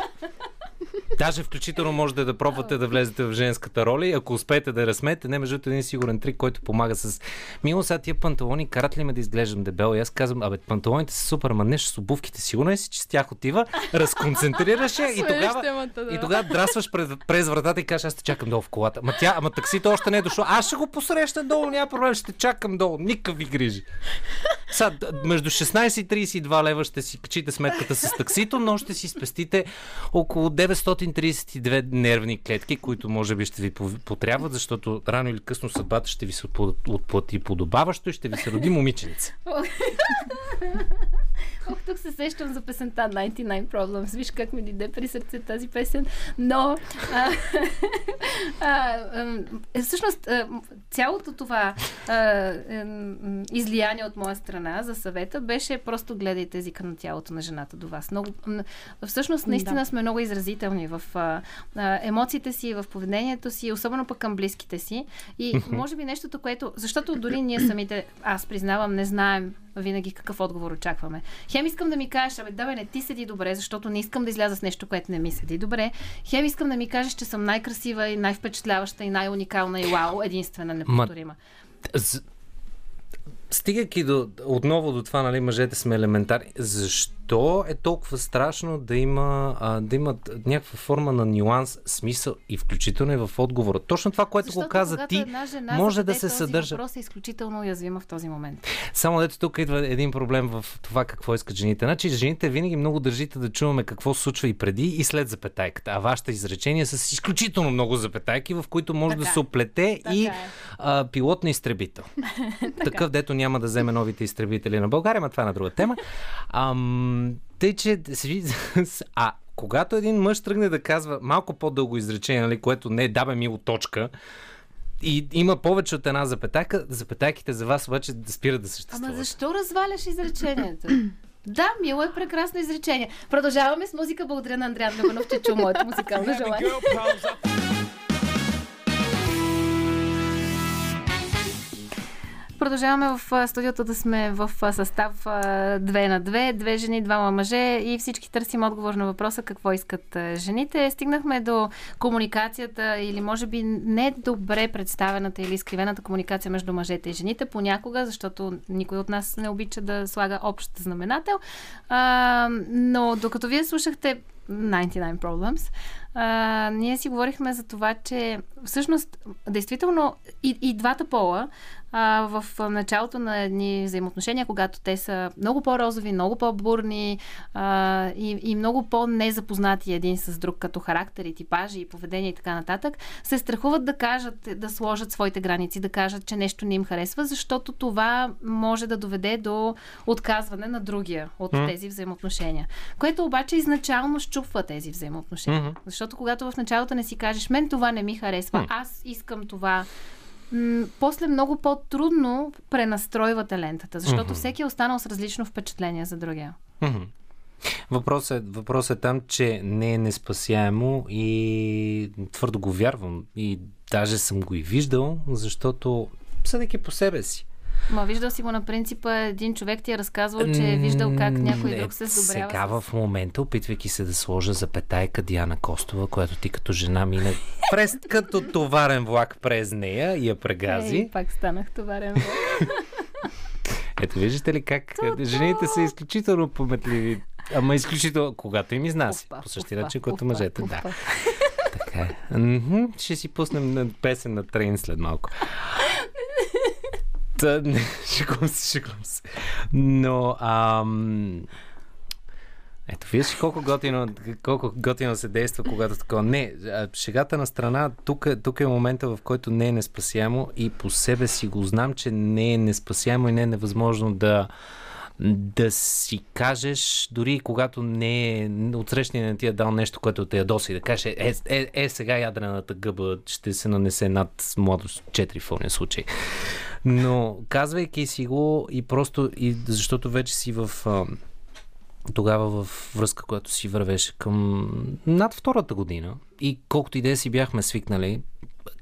Даже включително можете да пробвате да влезете в женската роля и ако успеете да разсмеете, не между един сигурен трик, който помага с Мило, сега тия панталони карат ли ме да изглеждам дебел? И аз казвам, абе, панталоните са супер, ма нещо с обувките, сигурно е си, че с тях отива, разконцентрираш я и тогава, темата, да. и тогава драсваш през, през вратата и кажеш, аз те чакам долу в колата. Ма тя, ама таксито още не е дошло. Аз ще го посрещна долу, няма проблем, ще чакам долу. Никакви грижи. Д- между 16 и 32 лева ще си качите сметката с таксито, но ще си спестите около 932 нервни клетки, които може би ще ви потрябват, защото рано или късно съдбата ще ви се отпла- отплати подобаващо и ще ви се роди момиченце. Ох, тук се сещам за песента 99 Problems. Виж как ми дойде при сърце тази песен. Но а, а, а, всъщност а, цялото това а, а, излияние от моя страна за съвета беше просто гледайте езика на тялото на жената до вас. Много, всъщност наистина да. сме много изразителни в а, а, емоциите си, в поведението си, особено пък към близките си. И може би нещото, което... Защото дори ние самите, аз признавам, не знаем винаги какъв отговор очакваме. Хем искам да ми кажеш, абе, да, бе, не ти седи добре, защото не искам да изляза с нещо, което не ми седи добре. Хем искам да ми кажеш, че съм най-красива и най-впечатляваща и най-уникална и вау, единствена, неповторима. Ма, стигайки до, отново до това, нали, мъжете сме елементарни, защо е толкова страшно да има, а, да имат някаква форма на нюанс, смисъл и включително и в отговора? Точно това, което Защото го каза ти, може да се съдържа. Въпрос е изключително уязвима в този момент. Само дето тук идва един проблем в това какво искат жените. Значи, жените винаги много държите да чуваме какво се случва и преди и след запетайката. А вашите изречения са с изключително много запетайки, в които може така. да се оплете и е. а, пилот на изтребител. Такъв, дето няма да вземе новите изтребители на България, но това е на друга тема. Ам, тъй, че... А, когато един мъж тръгне да казва малко по-дълго изречение, нали, което не е дабе мило точка, и има повече от една запетайка, запетайките за вас обаче да спират да съществуват. Ама защо разваляш изречението? Да, мило е прекрасно изречение. Продължаваме с музика. Благодаря на Андриан Любанов, че чу моето музикално желание. Продължаваме в студиото да сме в състав 2 на 2, две жени, двама мъже и всички търсим отговор на въпроса какво искат жените. Стигнахме до комуникацията или може би не добре представената или изкривената комуникация между мъжете и жените понякога, защото никой от нас не обича да слага общ знаменател. А, но докато вие слушахте 99 Problems, а, ние си говорихме за това, че всъщност, действително, и, и двата пола а, в началото на едни взаимоотношения, когато те са много по-розови, много по-бурни а, и, и много по-незапознати един с друг като характер и типажи и поведение и така нататък, се страхуват да кажат, да сложат своите граници, да кажат, че нещо не им харесва, защото това може да доведе до отказване на другия от mm. тези взаимоотношения. Което обаче изначално щупва тези взаимоотношения. Mm-hmm. Защото когато в началото не си кажеш, мен това не ми харесва, mm. аз искам това, м- после много по-трудно пренастройвате лентата, защото mm-hmm. всеки е останал с различно впечатление за другия. Mm-hmm. Въпросът е, въпрос е там, че не е неспасяемо и твърдо го вярвам. И даже съм го и виждал, защото съдейки по себе си. Ма виждал си го на принципа, един човек ти е разказвал, че е виждал как някой друг се сдобрява. Сега в момента, опитвайки се да сложа запетайка Диана Костова, която ти като жена мине през като товарен влак през нея и я прегази. Ей, пак станах товарен влак. Ето виждате ли как То-то! жените са изключително пометливи. Ама изключително, когато им изнася. По същия начин, като мъжете. Да. Така е. Ще си пуснем песен на трейн след малко. Та, не, шегувам се, шегувам се. Но, ам... Ето, виж колко готино, колко готино се действа, когато такова. Не, шегата на страна, тук, тук е момента, в който не е неспасяемо и по себе си го знам, че не е неспасяемо и не е невъзможно да, да си кажеш, дори когато не е отсрещния не ти е дал нещо, което те ядоси, да кажеш, е, е, е сега ядрената гъба ще се нанесе над младост 4 в случай. Но казвайки си го и просто, и защото вече си в тогава в връзка, която си вървеше към над втората година и колкото и да си бяхме свикнали,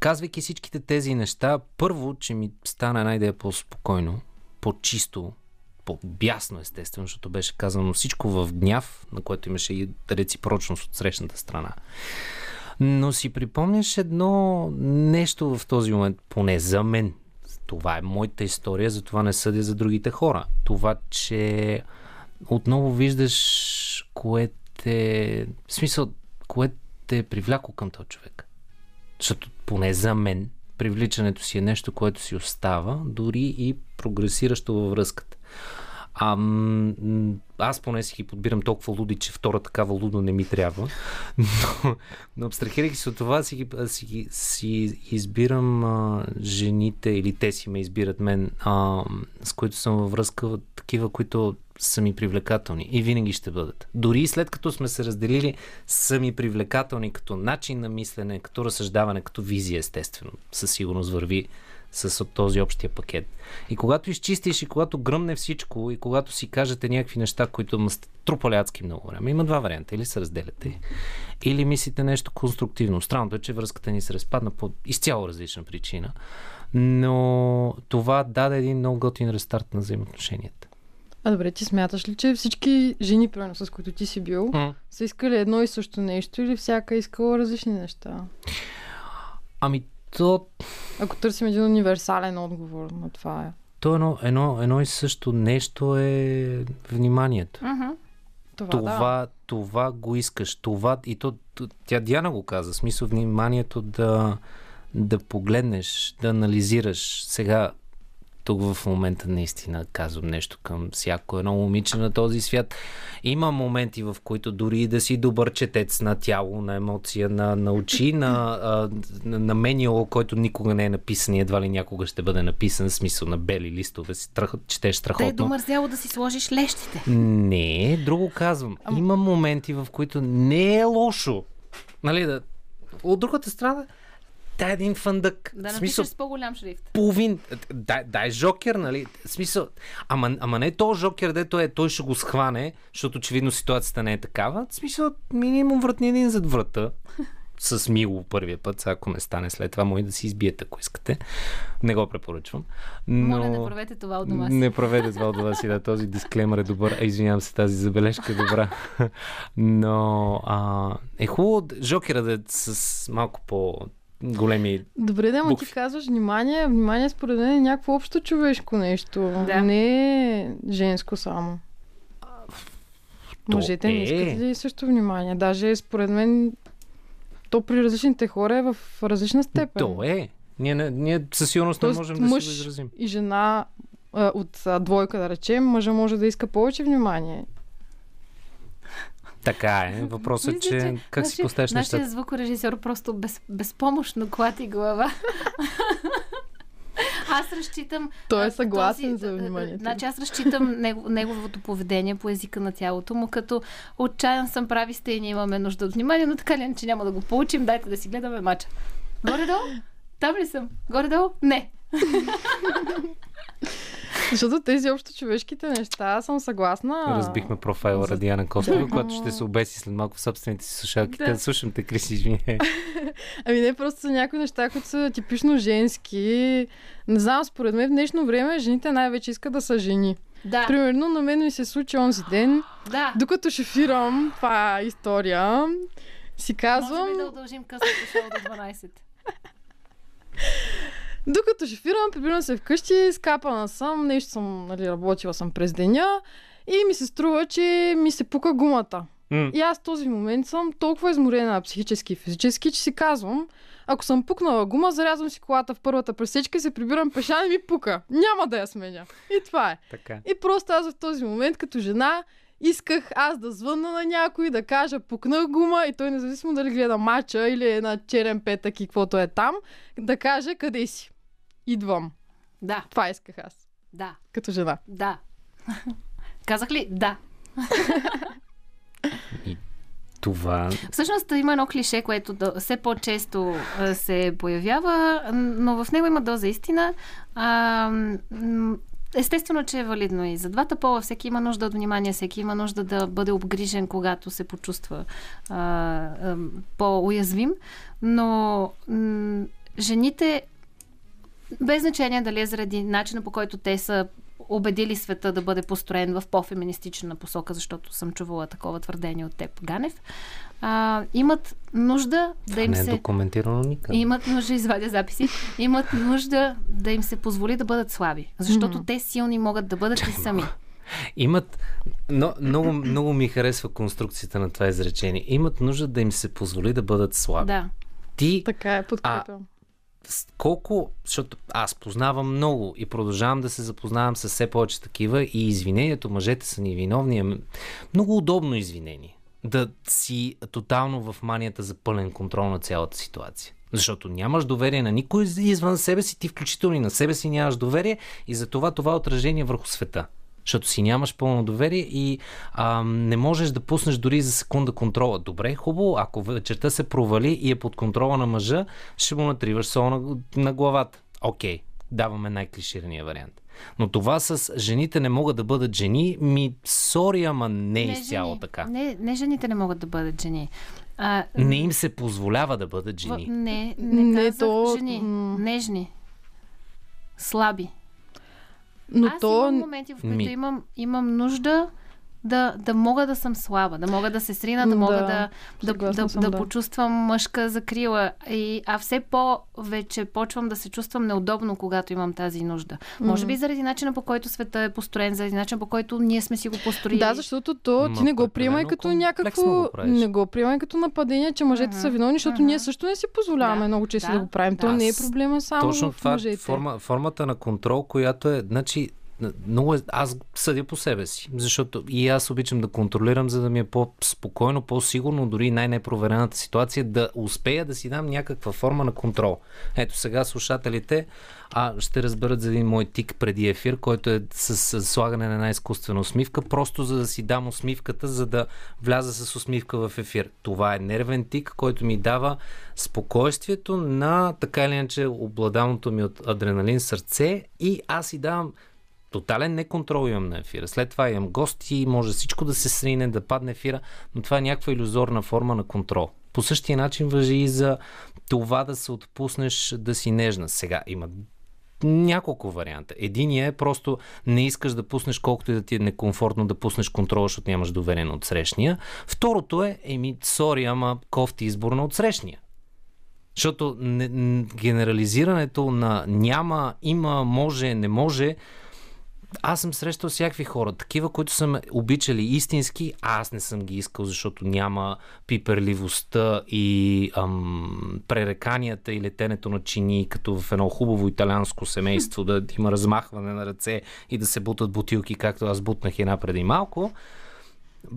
казвайки всичките тези неща, първо, че ми стана една идея по-спокойно, по-чисто, по-бясно естествено, защото беше казано всичко в гняв, на което имаше и реципрочност от срещната страна. Но си припомняш едно нещо в този момент, поне за мен, това е моята история, затова не съдя за другите хора. Това, че отново виждаш кое те... В смисъл, кое те е привляко към този човек. Защото поне за мен привличането си е нещо, което си остава, дори и прогресиращо във връзката. А аз поне си ги подбирам толкова луди, че втора такава лудо не ми трябва. Но, но абстрахирайки се от това, си, си, си избирам а, жените или те си ме избират мен, а, с които съм във връзка, такива, които са ми привлекателни и винаги ще бъдат. Дори след като сме се разделили, са ми привлекателни като начин на мислене, като разсъждаване, като визия, естествено. Със сигурност върви с този общия пакет. И когато изчистиш и когато гръмне всичко и когато си кажете някакви неща, които сте трупали адски много време, има два варианта. Или се разделяте, или мислите нещо конструктивно. Странното е, че връзката ни се разпадна по изцяло различна причина. Но това даде един много готин рестарт на взаимоотношенията. А добре, ти смяташ ли, че всички жени, примерно, с които ти си бил, М. са искали едно и също нещо или всяка е искала различни неща? Ами, то, Ако търсим един универсален отговор на това е. то едно, едно, едно и също нещо е вниманието. Мгм. Това, това, да. това го искаш. Това, и то, тя Диана го каза, смисъл вниманието да, да погледнеш, да анализираш. Сега, тук в момента наистина казвам нещо към всяко едно момиче на този свят. Има моменти, в които дори и да си добър четец на тяло, на емоция, на, на очи, на, а, на, менио, който никога не е написан и едва ли някога ще бъде написан, в смисъл на бели листове, си тръх, четеш Те е страхотно. домързяло да си сложиш лещите. Не, друго казвам. Има моменти, в които не е лошо. Нали, да... От другата страна, дай един фандък. Да смисъл, с по-голям шрифт. половин. Дай, дай жокер, нали? Смисъл, ама, ама не то жокер, дето е, той ще го схване, защото очевидно ситуацията не е такава. Смисъл, минимум вратни един зад врата. С мило първия път, сега ако не стане след това, може да си избиете, ако искате. Не го препоръчвам. Но... Моля, не правете това от дома си. Не правете това от дома си, да, този дисклеймер е добър. А, извинявам се, тази забележка е добра. Но а, е хубаво жокера да е с малко по големи Добре, да, ма Букви. ти казваш внимание. Внимание според мен е някакво общо човешко нещо. Да. Не е женско само. То Мъжете не е. искат ли също внимание? Даже според мен то при различните хора е в различна степен. То е. Ние, не, ние със сигурност не можем да мъж го изразим. и жена а, от а, двойка, да речем, мъжа може да иска повече внимание. Така е. Въпросът е, че, че как си нашия- поставяш Нашия нещата? звукорежисьор просто без, безпомощно клати глава. Аз разчитам... Той е съгласен този- за вниманието. Значи аз разчитам него, неговото поведение по езика на тялото му, като отчаян съм, прави сте и ние имаме нужда от внимание, но така ли иначе няма да го получим, дайте да си гледаме мача. Горе-долу? Там ли съм? Горе-долу? Не. Защото тези общо човешките неща, аз съм съгласна. Разбихме профайла за- Радиана Костова, Да. която ще се обеси след малко в собствените си слушалки. Да. Да. Слушам те, Криси, извиняй. Ами не, просто са някои неща, които са типично женски. Не знам, според мен в днешно време жените най-вече искат да са жени. Да, Примерно на мен ми се случи онзи ден, да. докато шофирам, това е история, си казвам, Можем ли да удължим късното шоу до 12? докато шофирам, прибирам се вкъщи, скапана съм, нещо съм, нали, работила съм през деня и ми се струва, че ми се пука гумата. М. И аз в този момент съм толкова изморена психически и физически, че си казвам, ако съм пукнала гума, зарязвам си колата в първата пресечка и се прибирам пеша и ми пука. Няма да я сменя. И това е. Така. И просто аз в този момент, като жена, исках аз да звънна на някой, да кажа пукнах гума и той независимо дали гледа мача или е на черен петък и каквото е там, да каже къде си. Идвам. Да, Това исках аз, да, като жена. да. Казах ли? Да. Това Всъщност има едно клише, което все по-често се появява, но в него има доза истина. Естествено, че е валидно и за двата пола. Всеки има нужда от внимание, всеки има нужда да бъде обгрижен, когато се почувства а, а, по-уязвим. Но м, жените, без значение дали е заради начина по който те са убедили света да бъде построен в по-феминистична посока, защото съм чувала такова твърдение от теб, Ганев, а, имат нужда да им не е се... документирано никъде. Имат нужда, извадя записи, имат нужда да им се позволи да бъдат слаби. Защото Мгм. те силни могат да бъдат и сами. Имат. Но, много, много ми харесва конструкцията на това изречение. Имат нужда да им се позволи да бъдат слаби. Да. Ти Така е, подкрепям. Колко, защото аз познавам много и продължавам да се запознавам с все повече такива и извинението, мъжете са ни виновни, е много удобно извинение. Да си тотално в манията за пълен контрол на цялата ситуация. Защото нямаш доверие на никой извън себе си, ти включително и на себе си нямаш доверие и затова това е отражение върху света. Защото си нямаш пълно доверие и а, не можеш да пуснеш дори за секунда контрола. Добре, хубаво, ако вечерта се провали и е под контрола на мъжа, ще му натриваш сол на, на главата. Окей, даваме най-клиширания вариант. Но това с жените не могат да бъдат жени, ми, сори, ама не, не изцяло жени. така. Не, не жените не могат да бъдат жени. А, Не им се позволява да бъдат в- жени. не, не, Не, казах то, жени. Нежни. Слаби. Но Аз то... имам моменти, в които Ми- имам, имам нужда да, да мога да съм слаба, да мога да се срина, да мога Да, да, да, да, съм, да, да. почувствам мъжка закрила. И, а все по-вече почвам да се чувствам неудобно, когато имам тази нужда. Може би заради начина по който света е построен, заради начина по който ние сме си го построили. Да, защото то ти Ма, не го приемай прекалено като някакво... го. Не го приемай като нападение, че мъжете са Мгм, виновни, защото мгм. ние също не си позволяваме Да, много често да, да, го правим. То да. не е проблема само Точно в това е мъжете. форма, формата на контрол, която е, значи, много е, аз съдя по себе си, защото и аз обичам да контролирам, за да ми е по-спокойно, по-сигурно, дори най-непроверената ситуация, да успея да си дам някаква форма на контрол. Ето сега слушателите а, ще разберат за един мой тик преди ефир, който е с, с слагане на една изкуствена усмивка, просто за да си дам усмивката, за да вляза с усмивка в ефир. Това е нервен тик, който ми дава спокойствието на така или иначе обладаното ми от адреналин сърце и аз си давам тотален неконтрол имам на ефира. След това имам гости, може всичко да се срине, да падне ефира, но това е някаква иллюзорна форма на контрол. По същия начин въжи и за това да се отпуснеш да си нежна. Сега има няколко варианта. Единият е просто не искаш да пуснеш колкото и да ти е некомфортно да пуснеш контрол, защото нямаш доверие на отсрещния. Второто е, еми, сори, ама кофти избор на отсрещния. Защото генерализирането на няма, има, може, не може, аз съм срещал всякакви хора, такива, които са ме обичали истински, а аз не съм ги искал, защото няма пиперливостта и ам, пререканията и летенето на чини, като в едно хубаво италианско семейство, да има размахване на ръце и да се бутат бутилки, както аз бутнах една преди малко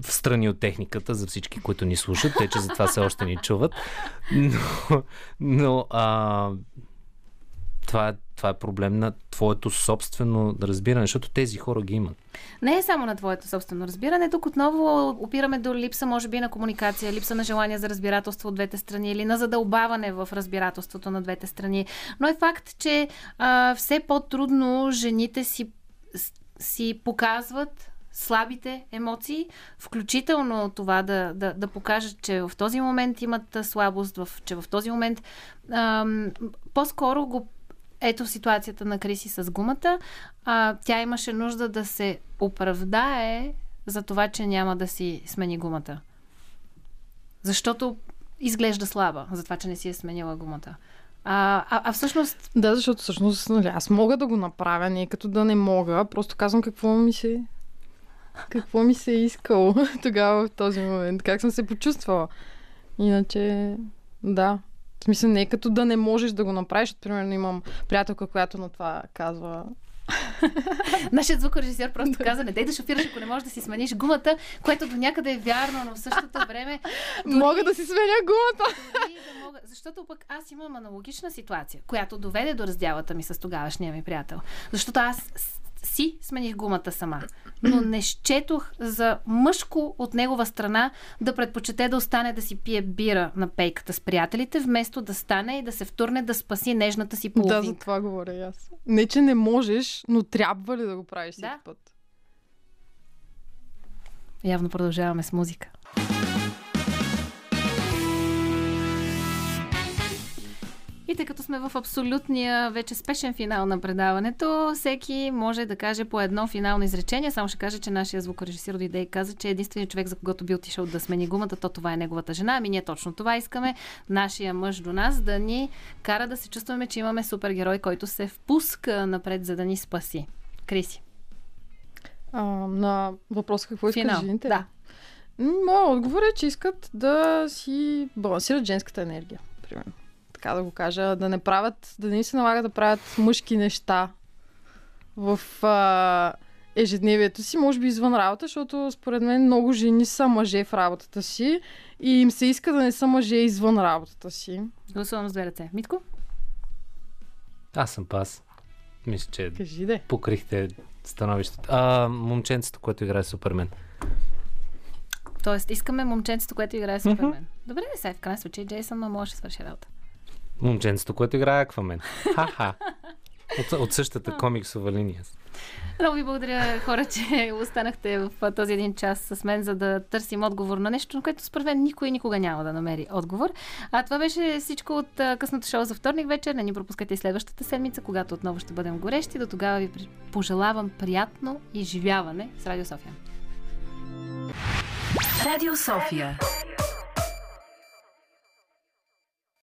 в страни от техниката за всички, които ни слушат, те, че затова все още ни чуват. Но, но а, това, е, това е проблем на твоето собствено разбиране, защото тези хора ги имат. Не е само на твоето собствено разбиране. Тук отново опираме до липса, може би, на комуникация, липса на желание за разбирателство от двете страни или на задълбаване в разбирателството на двете страни. Но е факт, че а, все по-трудно жените си, си показват слабите емоции, включително това да, да, да покажат, че в този момент имат слабост, в, че в този момент ам, по-скоро го ето ситуацията на Криси с гумата. А, тя имаше нужда да се оправдае за това, че няма да си смени гумата. Защото изглежда слаба за това, че не си е сменила гумата. А, а, а всъщност, Да, защото всъщност нали, аз мога да го направя, не е като да не мога. Просто казвам какво ми се... Какво ми се е искало тогава в този момент. Как съм се почувствала. Иначе, да. В смисъл не е като да не можеш да го направиш. Примерно имам приятелка, която на това казва нашият звукорежисьор просто каза, не дай да шофираш, ако не можеш да си смениш гумата, което до някъде е вярно, но в същото време... дори- Мога да си сменя гумата. да мога. Защото пък аз имам аналогична ситуация, която доведе до раздялата ми с тогавашния ми приятел. Защото аз си смених гумата сама, но не счетох за мъжко от негова страна да предпочете да остане да си пие бира на пейката с приятелите, вместо да стане и да се втурне да спаси нежната си Да, половинка. за това говоря и аз. Не, че не можеш, но трябва ли да го правиш всеки Да. път? Явно продължаваме с музика. И тъй като сме в абсолютния вече спешен финал на предаването, всеки може да каже по едно финално изречение. Само ще кажа, че нашия звукорежисер дойде и каза, че единственият човек, за когото би отишъл да смени гумата, то това е неговата жена. Ами ние точно това искаме. Нашия мъж до нас да ни кара да се чувстваме, че имаме супергерой, който се впуска напред, за да ни спаси. Криси. А, на въпроса какво искат Финал. жените? Да. Моят отговор е, че искат да си балансират женската енергия. Примерно. Така да го кажа, да не правят, да не се налага да правят мъжки неща в а, ежедневието си, може би извън работа, защото според мен много жени са мъже в работата си и им се иска да не са мъже извън работата си. Гласувам с две ръце. Митко? Аз съм пас. Мисля, че Кажи де. покрихте становището. А, момченцето, което играе Супермен. Тоест, искаме момченцето, което играе Супермен. Добре, не се, в крайна случай Джейсън ма може да свърши работа. Момченцето, което играе Аквамен. Ха-ха. От, от същата комиксова линия. Много ви благодаря, хора, че останахте в този един час с мен, за да търсим отговор на нещо, на което според мен никой никога няма да намери отговор. А това беше всичко от късното шоу за вторник вечер. Не ни пропускайте и следващата седмица, когато отново ще бъдем горещи. До тогава ви пожелавам приятно изживяване с Радио София. Радио София.